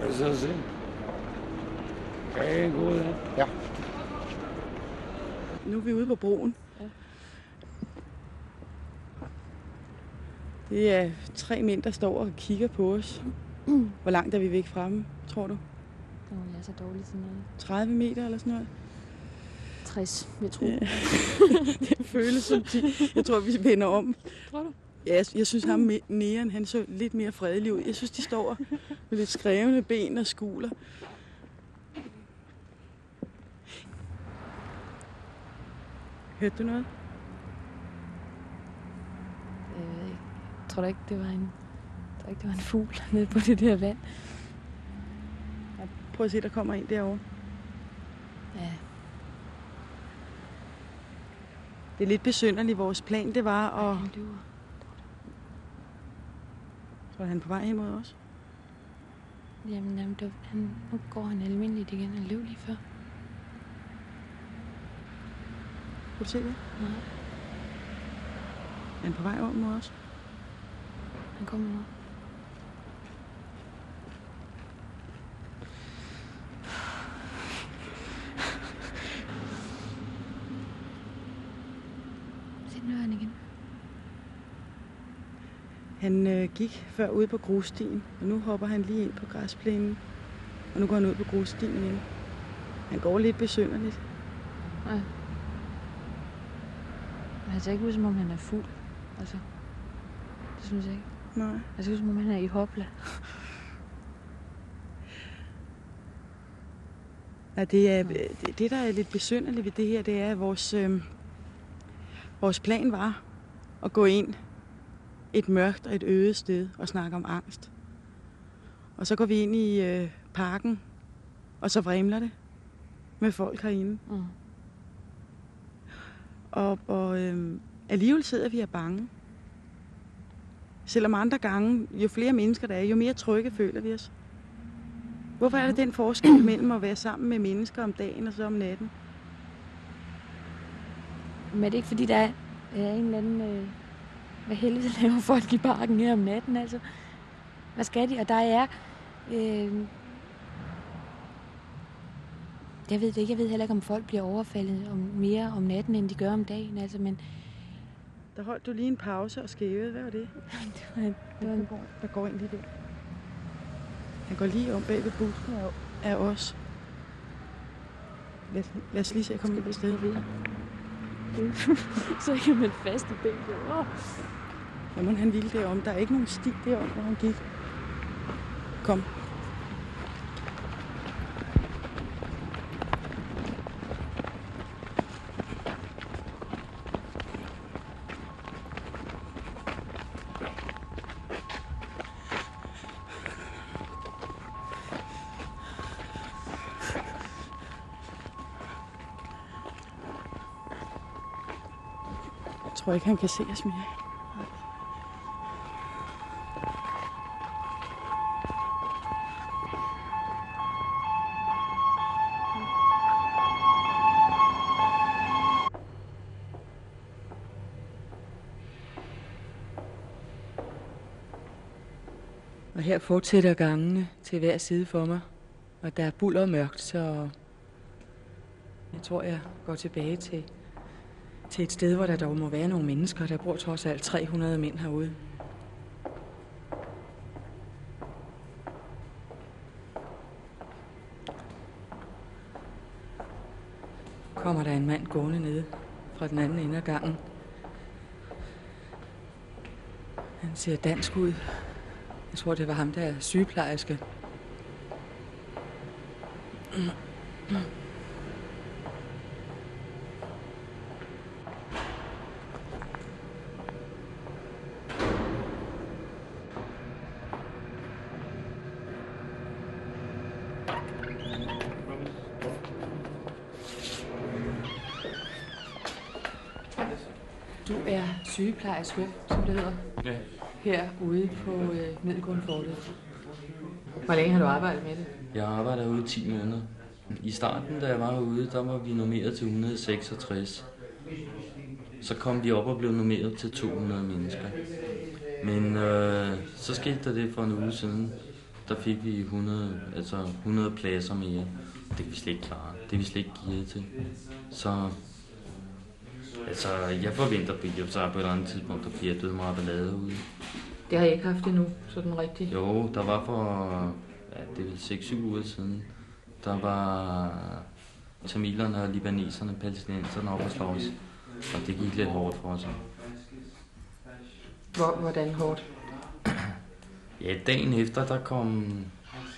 Hvad så se? Kan jeg gå ud Ja. Nu er vi ude på broen. Ja. Det er tre mænd, der står og kigger på os. Hvor langt er vi væk fra dem, tror du? Åh, jeg er så dårlig til noget. 30 meter eller sådan noget? 60, jeg tror. Ja. det føles som 10. Jeg tror, vi vender om. Tror du? Ja, jeg, jeg synes, ham Neon, han så lidt mere fredelig ud. Jeg synes, de står med lidt skrevne ben og skuler. Hørte du noget? Ikke. Jeg tror da ikke, det var en, jeg tror ikke, det var en fugl nede på det der vand. Ja, prøv at se, der kommer en derovre. Ja. Det er lidt besynderligt. Vores plan, det var at... Lyver. Tror du, han på vej hen mod os? Jamen, jamen var- han, nu går han almindeligt igen. Han løb lige før. Kunne du se det? Nej, Er han på vej over mod os? han kommer nu. Se, nu er han igen. Han øh, gik før ude på grusstien, og nu hopper han lige ind på græsplænen. Og nu går han ud på grusstien igen. Han går lidt besynderligt. Ja. Men han ser ikke ud, som om han er fuld. Altså, det synes jeg ikke. Nej. Han ser ud, som om han er i hopla. Ja, det, er, det, det, der er lidt besynderligt ved det her, det er, at vores, øh, vores plan var at gå ind et mørkt og et øde sted og snakke om angst. Og så går vi ind i øh, parken, og så vrimler det med folk herinde. Mm. Og, og øh, alligevel sidder vi og er bange. Selvom andre gange, jo flere mennesker der er, jo mere trygge føler vi os. Hvorfor er der den forskel mellem at være sammen med mennesker om dagen og så om natten? Men er det ikke, fordi der er, er en eller anden... Øh, hvad helvede laver folk i parken her om natten, altså? Hvad skal de? Og der er... Øh, jeg ved det ikke. Jeg ved heller ikke, om folk bliver overfaldet om mere om natten, end de gør om dagen. Altså, men Der holdt du lige en pause og skævede. Hvad var det? det var, det var Der en, går, der går en lige der. Han går lige om bag ved busken af, af os. Lad, lad os lige se at komme ind på stedet så kan man fast i benet. Oh. Jamen, han ville derom. Der er ikke nogen sti derom, hvor han gik. Kom. Tror ikke, han kan se os mere. Og her fortsætter gangene til hver side for mig. Og der er buller og mørkt, så jeg tror, jeg går tilbage til, til et sted, hvor der dog må være nogle mennesker. Der bor trods alt 300 mænd herude. kommer der en mand gående ned fra den anden ende af gangen. Han ser dansk ud. Jeg tror, det var ham, der er sygeplejerske. Du er sygeplejerske, som det hedder, Ja. herude på øh, Middelgrundfortet. Hvor længe har du arbejdet med det? Jeg har arbejdet herude i 10 måneder. I starten, da jeg var herude, der var vi nummeret til 166. Så kom vi op og blev nummeret til 200 mennesker. Men øh, så skete der det for en uge siden. Der fik vi 100, altså 100 pladser mere. Det kan vi slet ikke klare. Det er vi slet ikke givet til. Så altså, jeg forventer, jeg så på et andet tidspunkt, der bliver død meget ballade ude. Det har jeg ikke haft endnu, sådan rigtigt. Jo, der var for, ja, det er vel 6-7 uger siden, der var tamilerne og libaneserne, palæstinenserne op og slås. Og det gik lidt hårdt for os. Hvor, hvordan hårdt? Ja, dagen efter, der kom...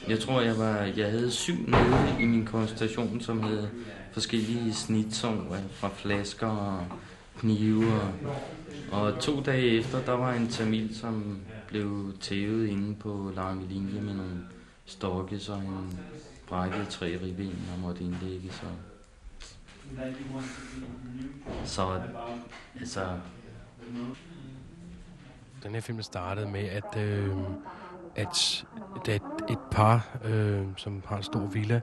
Jeg tror, jeg var, jeg havde syv nede i min konstation, som havde forskellige snitsår fra flasker og knive. Og, og to dage efter, der var en tamil, som blev tævet inde på lange linje med nogle stokke, så en brækket tre ribben og måtte indlægge. Så, så altså, Den her film startede med, at, øh, at der er et, et par, øh, som har en stor villa,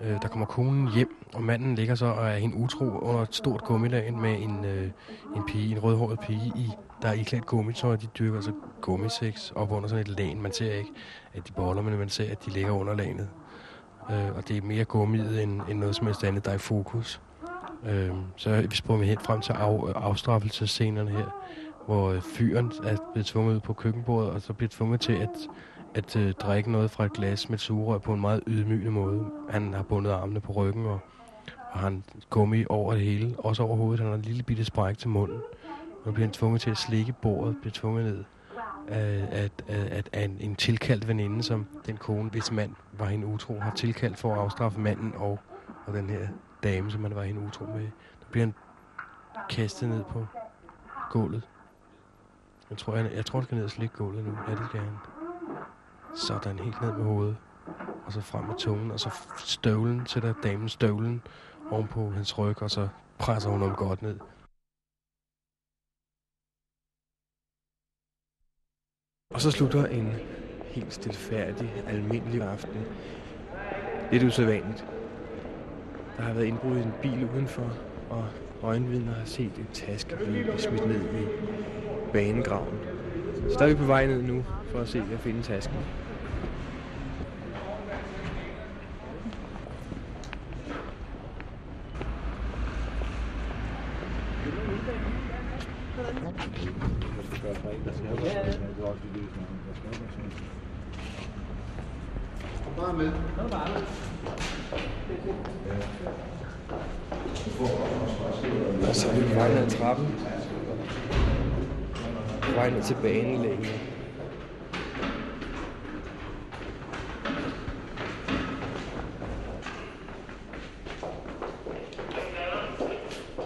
øh, der kommer konen hjem, og manden ligger så og er hende utro under et stort gummilag med en, øh, en pige, en rødhåret pige, i, der er iklædt gummitøj, de dyrker altså gummiseks op under sådan et lag. Man ser ikke, at de boller, men man ser, at de ligger under laget. Øh, og det er mere gummiet end, end noget som helst andet, der er i fokus. Øh, så vi vi mig helt frem til af, afstraffelsescenerne her, hvor fyren er blevet tvunget ud på køkkenbordet, og så bliver tvunget til at, at øh, drikke noget fra et glas med et sugerør på en meget ydmygende måde. Han har bundet armene på ryggen, og, og har gummi over det hele, også over hovedet. Han har en lille bitte spræk til munden. Nu bliver han tvunget til at slikke bordet, bliver tvunget ned af, at, at, at, at en, en tilkaldt veninde, som den kone, hvis mand var hende utro, har tilkaldt for at afstraffe manden og, og den her dame, som han var hende utro med. Nu bliver han kastet ned på gulvet. Jeg tror, jeg, jeg tror, han skal ned og slikke gulvet nu. Ja, det skal han. Sådan, helt ned med hovedet. Og så frem med tungen, og så støvlen, sætter damen støvlen ovenpå hans ryg, og så presser hun ham godt ned. Og så slutter en helt stilfærdig, almindelig aften. Lidt usædvanligt. Der har været indbrud i en bil udenfor, og øjenvidner har set en taske blive smidt ned i banegraven. Så der er vi på vej ned nu for at se og finde tasken. Bare med. Og så er vi på vej ned ad trappen. På vej ned til banelægget.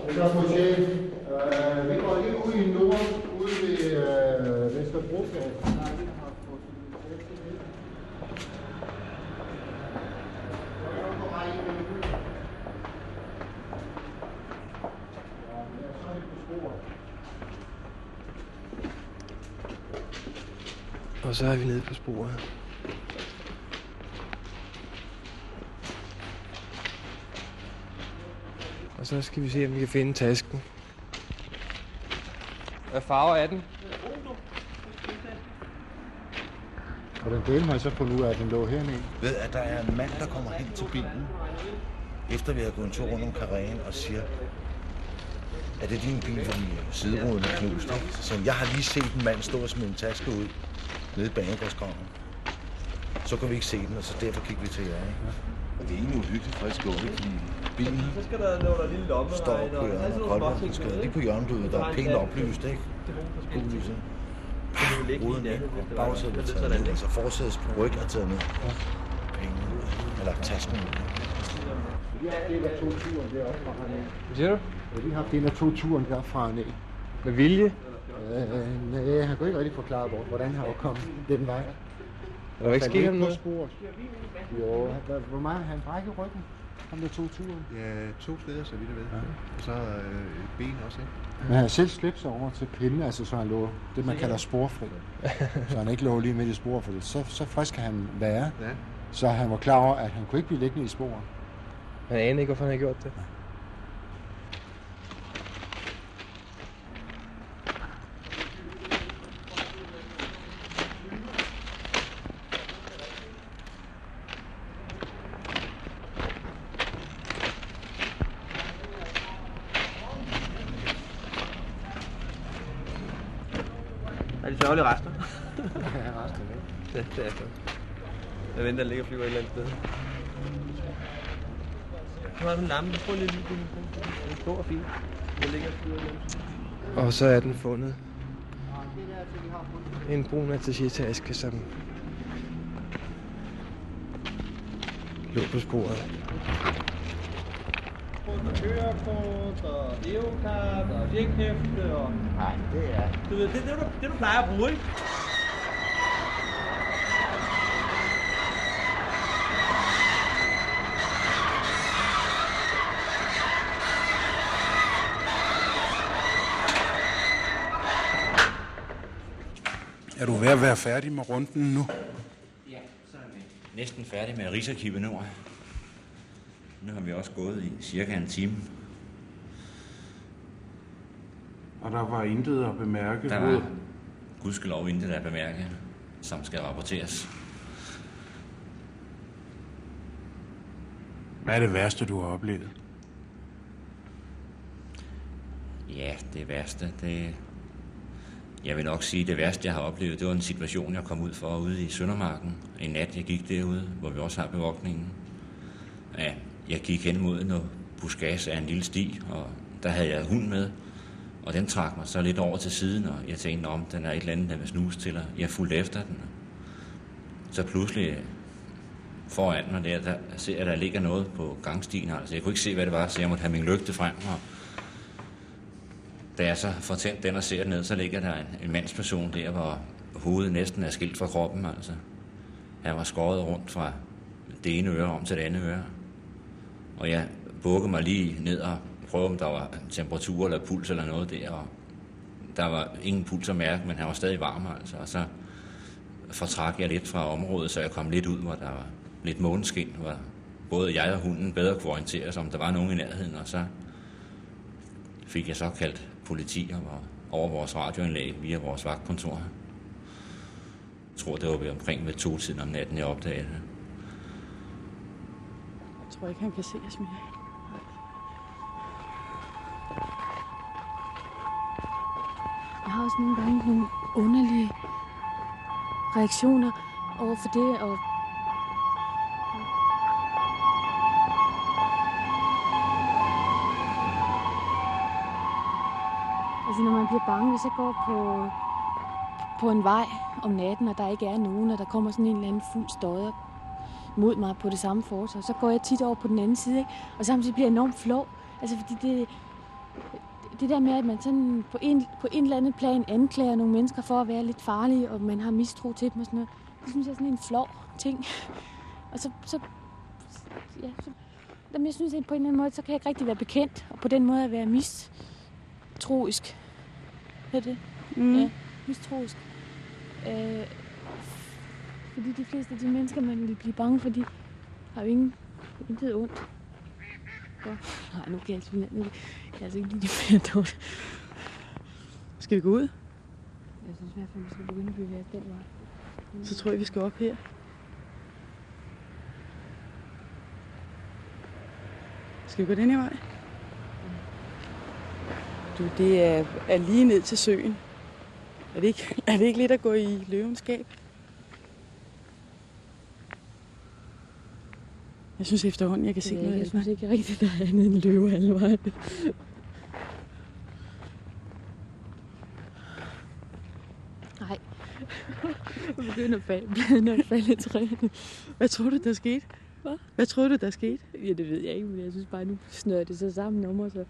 Det er Roger. Øh, vi går lige ud i nord, ude ved øh, Vesterbrogade. Og så er vi nede på sporet. Og så skal vi se, om vi kan finde tasken. Hvad farver er den? Hvordan delen har I så ud af, at den lå hernede? ved, at der er en mand, der kommer hen til bilen, efter vi har gået en tur rundt om karrieren, og siger, er det din bil, fordi sideruden er knust? Så jeg har lige set en mand stå og smide en taske ud nede i banegårdsgraven. Så kunne vi ikke se den, og så derfor gik vi til jer. Ikke? Og det er egentlig uhyggeligt frisk gjort, ikke? fordi bilen Så skal der nå der lille lomme. står på hjørnet, og Koldvang skal lige på hjørnet, du ved, der er pænt oplyst, ikke? God lys, ikke? Ruden ind, og bagsædet er taget ned, altså forsædets ryg er taget ned. Penge, eller tasken ud. Vi har haft en af to turen deroppe fra hernede. Hvad siger du? Ja, vi har haft en af to turen deroppe fra hernede. Med vilje? Øh, nej, han kunne ikke rigtig forklare, hvor- hvordan han var kommet den vej. Der var ikke Han sket ham på noget? sporet. Jo, han- hvor- meget har han brækket ryggen? Ham der tog turen. Ja, to steder, så vidt jeg ved. Ja. Og så øh, et ben også, ikke? Men han har selv slæbt sig over til pinden, altså så han lå det, man kalder sporfri. så han ikke lå lige midt i sporet, for det. Så, så frisk kan han være. Ja. Så han var klar over, at han kunne ikke blive liggende i sporet. Han aner ikke, hvorfor han har gjort det. Er de sørgelige rester? Ja, resten det, det er godt. Jeg venter, der ligger flyver et eller andet sted. Nu har du en lampe. Prøv lige lige den. Den er stor og fin. Der ligger flyver et eller andet sted. Og så er den fundet. En brun attaché-taske, som lå på sporet. Og kørekort og leokart og fjenkæfte og... Nej, det er... Du ved, det er det, du, det, du plejer at bruge, ikke? Er du ved at være færdig med runden nu? Ja, så er vi næsten færdige med Rigsarkivet Nord. Nu har vi også gået i cirka en time. Og der var intet at bemærke. Der var gudskelov intet at bemærke, som skal rapporteres. Hvad er det værste, du har oplevet? Ja, det værste, det... Jeg vil nok sige, at det værste, jeg har oplevet, det var en situation, jeg kom ud for ude i Søndermarken. En nat, jeg gik derude, hvor vi også har bevogtningen. Ja, jeg gik hen mod noget buskads af en lille sti, og der havde jeg hund med. Og den trak mig så lidt over til siden, og jeg tænkte, om den er et eller andet, der vil snuse til, og jeg fulgte efter den. Så pludselig øh, foran mig der, der ser jeg, der ligger noget på gangstien. Altså, jeg kunne ikke se, hvad det var, så jeg måtte have min lygte frem. Og da jeg så får tændt den og ser ned, så ligger der en, en mandsperson der, hvor hovedet næsten er skilt fra kroppen. Altså. Han var skåret rundt fra det ene øre om til det andet øre. Og jeg bukkede mig lige ned og prøvede, om der var temperatur eller puls eller noget der. Og der var ingen puls at mærke, men han var stadig varm. Altså. Og så fortrak jeg lidt fra området, så jeg kom lidt ud, hvor der var lidt måneskin, hvor både jeg og hunden bedre kunne orientere sig, om der var nogen i nærheden. Og så fik jeg så kaldt politi og over vores radioanlæg via vores vagtkontor. Jeg tror, det var ved omkring ved to tiden om natten, jeg opdagede det. Jeg tror ikke, han kan se os mere. Jeg har også nogle gange nogle underlige reaktioner over for det, og Altså når man bliver bange, hvis jeg går på, på en vej om natten, og der ikke er nogen, og der kommer sådan en eller anden fuld støder mod mig på det samme fortov, så går jeg tit over på den anden side, ikke? og samtidig bliver jeg enormt flov. Altså fordi det, det der med, at man sådan på en, på en eller anden plan anklager nogle mennesker for at være lidt farlige, og man har mistro til dem og sådan noget, det synes jeg er sådan en flov ting. Og så, så, ja, så jamen, jeg synes, at på en eller anden måde, så kan jeg ikke rigtig være bekendt, og på den måde at være mistroisk. Hvad er det? Mm. Ja, mistroisk. Øh, fordi de fleste af de mennesker, man vil blive bange for, de har jo ingen, intet ondt. For. Nej, nu kan jeg altså, nu kan jeg altså ikke lide de flere dårligt. Skal vi gå ud? Jeg synes i hvert fald, vi skal begynde at bevæge os den vej. Så tror jeg, vi skal op her. Skal vi gå den her vej? Du, det er, er lige ned til søen. Er det, ikke, er det ikke lidt at gå i løvenskab? Jeg synes efterhånden, jeg kan se Ja, noget jeg synes ikke rigtigt, der er andet end løve alle vejen. Nej. Jeg begynder at falde, bladene at falde i træerne. Hvad tror du, der skete? Hvad? Hvad tror du, der skete? Ja, det ved jeg ikke, men jeg synes bare, nu snører det sig sammen om så...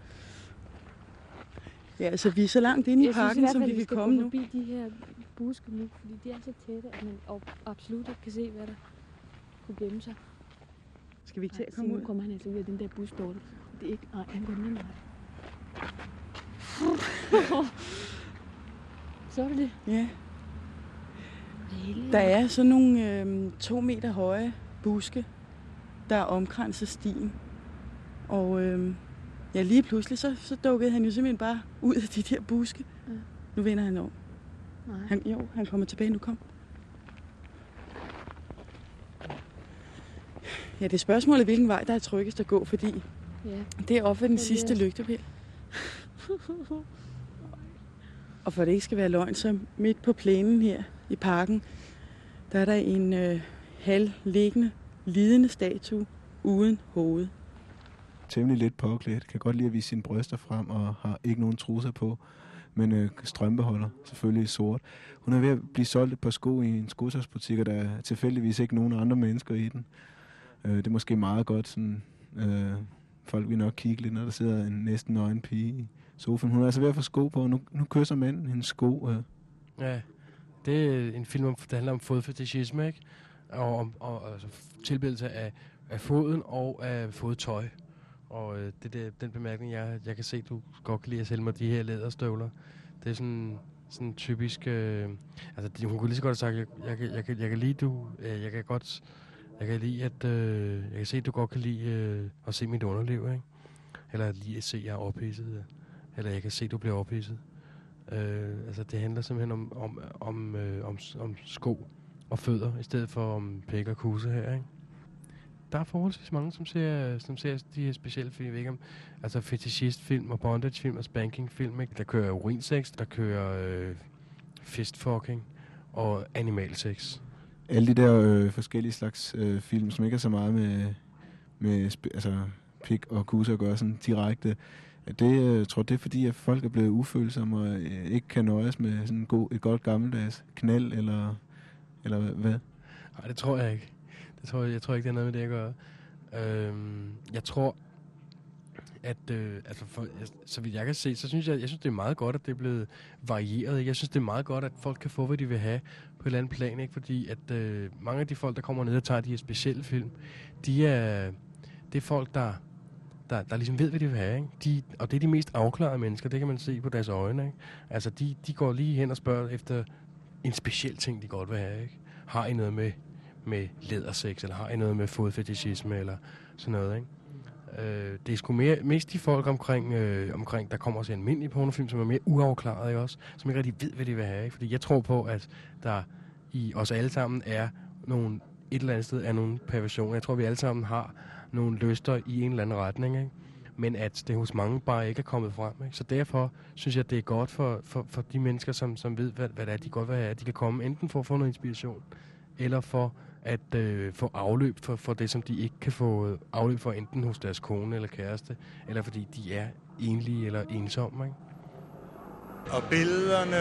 Ja, altså vi er så langt inde i jeg synes i parken, hvert som vi kan komme nu. forbi de her buske nu, fordi de er så tætte, at man absolut ikke kan se, hvad der kunne gemme sig. Skal vi ikke til at komme se, ud? Nu kommer han altså ud af den der bus derovre. Det er ikke... Nej, han går den anden vej. Så er det det. Ja. Der er sådan nogle øh, to meter høje buske, der omkranser stien. Og øh, ja, lige pludselig, så, så dukkede han jo simpelthen bare ud af de der buske. Ja. Nu vender han om. Nej. Han, jo, han kommer tilbage nu. Kom. Ja, det er spørgsmålet, hvilken vej der er tryggest at gå, fordi Ja. det er op ved den sidste der. lygtepæl. Og for det ikke skal være løgn, så midt på plænen her i parken, der er der en øh, halvliggende, lidende statue uden hoved. Temmelig lidt påklædt, kan godt lide at vise sine bryster frem og har ikke nogen trusser på, men øh, strømpeholder, selvfølgelig i sort. Hun er ved at blive solgt et par sko i en skotøjsbutik, og der er tilfældigvis ikke nogen andre mennesker i den. Øh, det er måske meget godt, sådan, øh, folk vil nok kigge lidt, når der sidder en næsten nøgen pige i sofaen. Hun er altså ved at få sko på, og nu, nu kysser manden hendes sko. Øh. Ja, det er en film, om- der handler om fodfetishisme, ikke? Og om og, altså, tilbedelse af, af foden og af fodtøj. Og øh, det er den bemærkning, jeg, jeg kan se, du godt kan lide at sælge mig de her læderstøvler. Det er sådan, sådan typisk... Øh, altså, hun kunne lige så godt have sagt, jeg, jeg, jeg, jeg, kan, jeg kan lide, du... Øh, jeg kan godt... Jeg kan lide, at... Øh, jeg kan se, at du godt kan lide øh, at se mit underliv, ikke? Eller lige at se, at jeg er ophidset. Eller jeg kan se, at du bliver ophidset. Øh, altså det handler simpelthen om, om, om, øh, om, om sko og fødder, i stedet for om pæk og kuse her, ikke? Der er forholdsvis mange, som ser, som ser de her specielle film, ikke? Altså fetishist-film og bondage-film og spankingfilm, ikke? Der kører urinsex, der kører øh, fistfucking og animalsex alle de der øh, forskellige slags øh, film, som ikke er så meget med, med altså, pik og kusse at gøre sådan direkte, det øh, tror det er fordi, at folk er blevet ufølsomme og øh, ikke kan nøjes med sådan en god, et godt gammeldags knald, eller, eller hvad? Nej, det tror jeg ikke. Det tror jeg, jeg tror ikke, det er noget med det at gøre. Øhm, jeg tror, at øh, altså for, jeg, så vidt jeg kan se, så synes jeg, jeg synes, det er meget godt, at det er blevet varieret. Ikke? Jeg synes, det er meget godt, at folk kan få, hvad de vil have på et eller andet plan. Ikke? Fordi at øh, mange af de folk, der kommer ned og tager de her specielle film, de er, det er folk, der, der, der ligesom ved, hvad de vil have. Ikke? De, og det er de mest afklarede mennesker, det kan man se på deres øjne. Ikke? Altså, de, de går lige hen og spørger efter en speciel ting, de godt vil have. Ikke? Har I noget med, med lædersex, eller har I noget med fodfetishisme, eller sådan noget, ikke? Øh, det er sgu mere, mest de folk omkring, øh, omkring, der kommer til almindelige pornofilm, som er mere uafklarede, ikke også? Som ikke rigtig ved, hvad de vil have, ikke? Fordi jeg tror på, at der i os alle sammen er nogle, et eller andet sted er nogle perversioner. Jeg tror, vi alle sammen har nogle lyster i en eller anden retning, ikke? Men at det hos mange bare ikke er kommet frem. Ikke? Så derfor synes jeg, at det er godt for, for, for de mennesker, som, som ved, hvad, hvad det er, de godt vil have, at de kan komme enten for at få noget inspiration, eller for at øh, få afløb for, for det, som de ikke kan få øh, afløb for, enten hos deres kone eller kæreste, eller fordi de er enlige eller ensomme. Ikke? Og billederne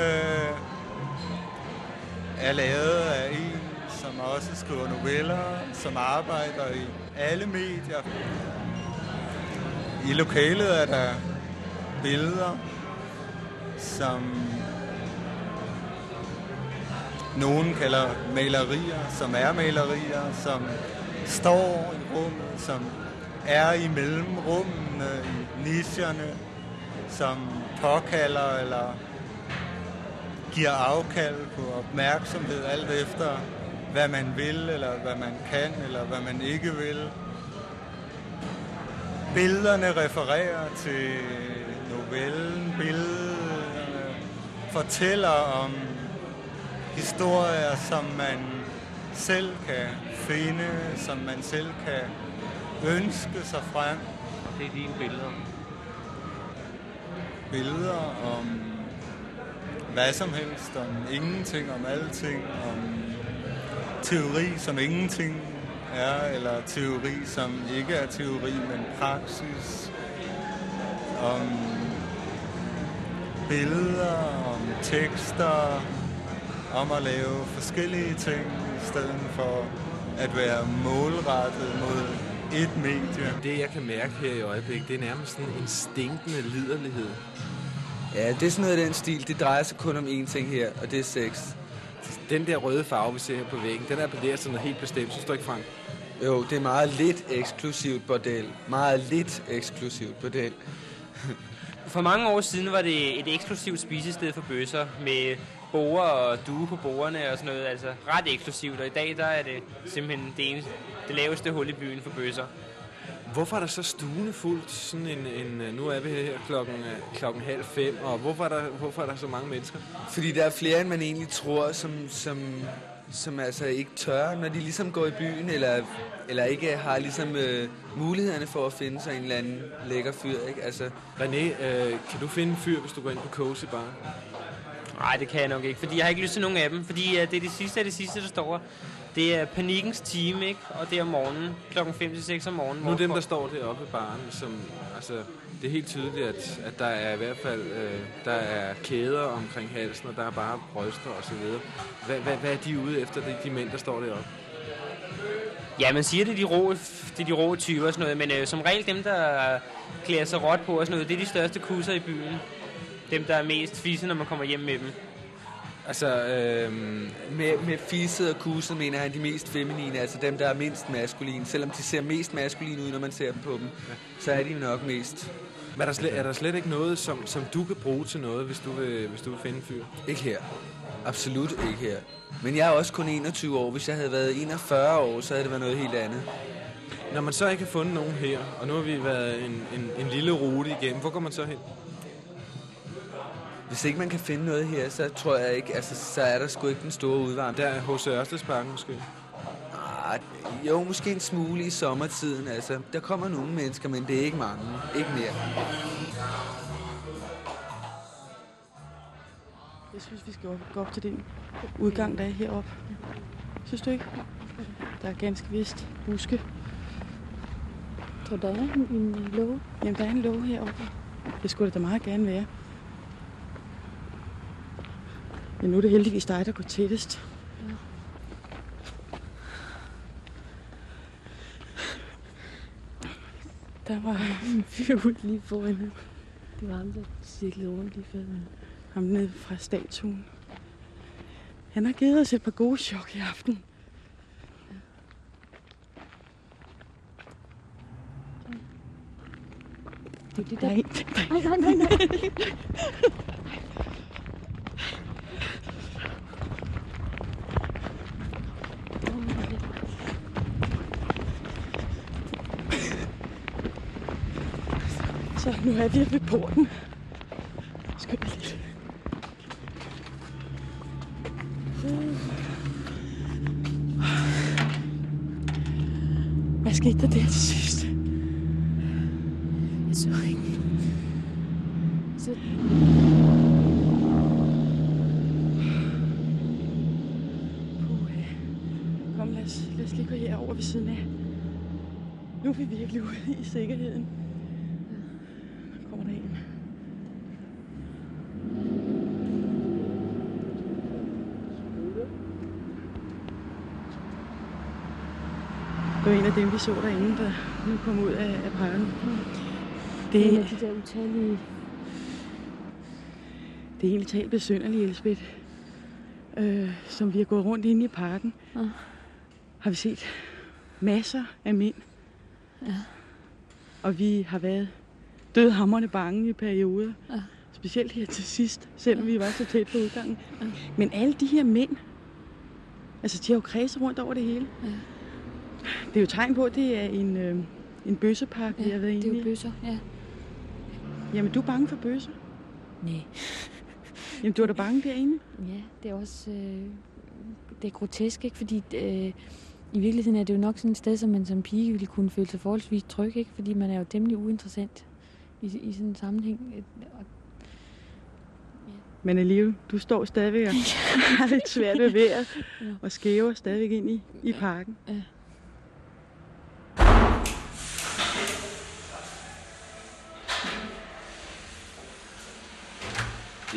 er lavet af en, som også skriver noveller, som arbejder i alle medier. I lokalet er der billeder, som nogen kalder malerier, som er malerier, som står i rummet, som er i mellemrummene, i nicherne, som påkalder eller giver afkald på opmærksomhed, alt efter hvad man vil, eller hvad man kan, eller hvad man ikke vil. Billederne refererer til novellen. Billederne fortæller om historier, som man selv kan finde, som man selv kan ønske sig frem. Det er dine billeder. Billeder om hvad som helst, om ingenting, om alting, om teori, som ingenting er, eller teori, som ikke er teori, men praksis, om billeder, om tekster, om at lave forskellige ting, i stedet for at være målrettet mod et medie. Det, jeg kan mærke her i øjeblikket, det er nærmest sådan en stinkende liderlighed. Ja, det er sådan noget af den stil. Det drejer sig kun om én ting her, og det er sex. Den der røde farve, vi ser her på væggen, den appellerer til noget helt bestemt, synes du ikke, Frank? Jo, det er meget lidt eksklusivt bordel. Meget lidt eksklusivt bordel. For mange år siden var det et eksklusivt spisested for bøsser med borer og due på bordene og sådan noget. Altså ret eksklusivt, og i dag der er det simpelthen det, eneste, det laveste hul i byen for bøsser. Hvorfor er der så stuende fuldt sådan en, en nu er vi her klokken, klokken halv fem, og hvorfor er, der, hvorfor er der så mange mennesker? Fordi der er flere, end man egentlig tror, som, som, som altså ikke tør, når de ligesom går i byen, eller, eller ikke har ligesom øh, mulighederne for at finde sig en eller anden lækker fyr. Ikke? Altså, René, øh, kan du finde en fyr, hvis du går ind på Cozy Bar? Nej, det kan jeg nok ikke, fordi jeg har ikke lyst til nogen af dem, fordi uh, det er det sidste af det sidste, der står. Det er panikkens time, ikke? Og det er om morgenen, klokken 5 til 6 om morgenen. Nu er dem, der står deroppe i baren, som, altså, det er helt tydeligt, at, at der er i hvert fald øh, der er kæder omkring halsen, og der er bare bryster og så videre. Hvad, hvad, hvad er de ude efter, de, de mænd, der står deroppe? Ja, man siger, det er de rå, det er de rå typer og sådan noget, men øh, som regel dem, der klæder sig råt på og sådan noget, det er de største kusser i byen. Dem, der er mest fisse, når man kommer hjem med dem. Altså, øh, med, med fisset og kusset mener han de mest feminine, altså dem, der er mindst maskuline. Selvom de ser mest maskuline ud, når man ser dem på dem, ja. så er de nok mest. Men er der, slet, er der slet ikke noget, som, som du kan bruge til noget, hvis du vil, hvis du vil finde en fyr? Ikke her. Absolut ikke her. Men jeg er også kun 21 år. Hvis jeg havde været 41 år, så havde det været noget helt andet. Når man så ikke har fundet nogen her, og nu har vi været en, en, en lille rute igennem, hvor går man så hen? Hvis ikke man kan finde noget her, så tror jeg ikke, altså, så er der sgu ikke den store udvarmning. Der er H.C. Ørstedsparken måske? Ah, jo, måske en smule i sommertiden. Altså, der kommer nogle mennesker, men det er ikke mange. Ikke mere. Jeg synes, vi skal gå op til den udgang, der er heroppe. Synes du ikke? Der er ganske vist buske. Tror du, der er en, en låge? Jamen, der er en låge heroppe. Det skulle der da meget gerne være. Men nu er det heldigvis dig, der går tættest. Der var en fyr ud lige foran ham. Det var ham, der cirklede rundt lige før. Ham nede fra statuen. Han har givet os et par gode chok i aften. Det er det Der er er Nej, nej, nej, nej. Så nu er vi ved porten. Dig lidt. Hvad skete der der til sidst? Jeg så ikke. Så... Kom, lad os, lad os lige gå herover ved siden af. Nu er vi virkelig ude i sikkerheden. Nu kommer der en. Det var en af dem, vi så derinde, der nu kom ud af, af parken. Det er Det, af de der utallige... det er egentlig talt besynderligt, Elisabeth. Øh, som vi har gået rundt inde i parken, Ja. har vi set masser af mænd. Ja. Og vi har været dødhammerne bange i perioder. Ja. Specielt her til sidst, selvom vi var så tæt på udgangen. Men alle de her mænd, Altså, de har jo kredset rundt over det hele. Ja. Det er jo tegn på, at det er en, øh, en bøssepark, vi Ja, har været det er jo bøsser, ja. Jamen, du er bange for bøsser? Nej. Jamen, du er da bange derinde? Ja, det er også... Øh, det er grotesk, ikke? Fordi øh, i virkeligheden er det jo nok sådan et sted, som man som pige ville kunne føle sig forholdsvis tryg, ikke? Fordi man er jo temmelig uinteressant i, i sådan en sammenhæng. Og Men alligevel, du står stadigvæk og har lidt svært ved vejret og skæver stadigvæk ind i, i parken. Ja.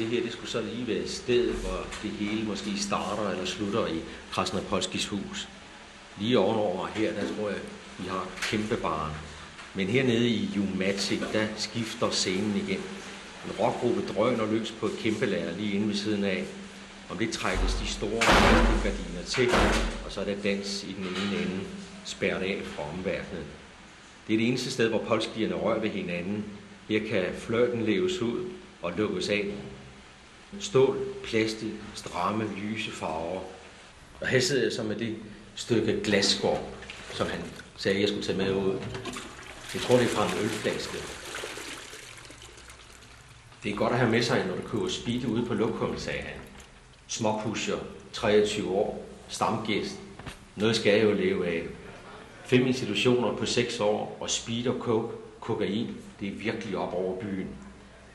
Det her, det skulle så lige være et sted, hvor det hele måske starter eller slutter i Krasnopolskis hus. Lige ovenover her, der tror jeg, vi har kæmpe barn. Men hernede i Jumatic, der skifter scenen igen. En rockgruppe drøner løs på et kæmpe lager lige inde ved siden af. Om det trækkes de store gardiner til, og så er der dans i den ene ende, spærret af fra omverdenen. Det er det eneste sted, hvor polskierne rører ved hinanden. Her kan flirten leves ud og lukkes af. Stål, plastik, stramme, lyse farver. Og her sidder jeg så med det stykke glasskår, som han sagde, jeg skulle tage med ud. Jeg tror, det er fra en ølflaske. Det er godt at have med sig, når du køber speed ude på lokum, sagde han. Småpusher, 23 år, stamgæst. Noget skal jeg jo leve af. Fem institutioner på 6 år, og speed og coke, kokain, det er virkelig op over byen.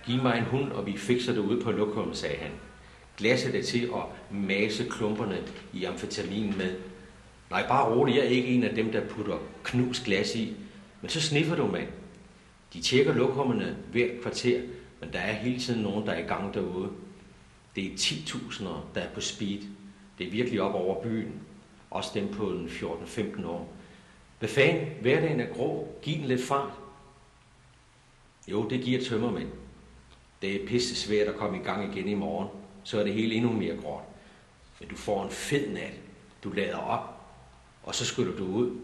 Giv mig en hund, og vi fikser det ude på lokum, sagde han. Glasset er til at mase klumperne i amfetamin med. Nej, bare rolig, jeg er ikke en af dem, der putter knus glas i. Men så sniffer du, mand. De tjekker lokummerne hvert kvarter, men der er hele tiden nogen, der er i gang derude. Det er 10.000, der er på speed. Det er virkelig op over byen. Også dem på en 14-15 år. Hvad fanden? Hverdagen er grå. Giv den lidt fart. Jo, det giver tømmermænd. Det er pisse svært at komme i gang igen i morgen. Så er det hele endnu mere gråt. Men du får en fed nat. Du lader op, og så skyller du ud.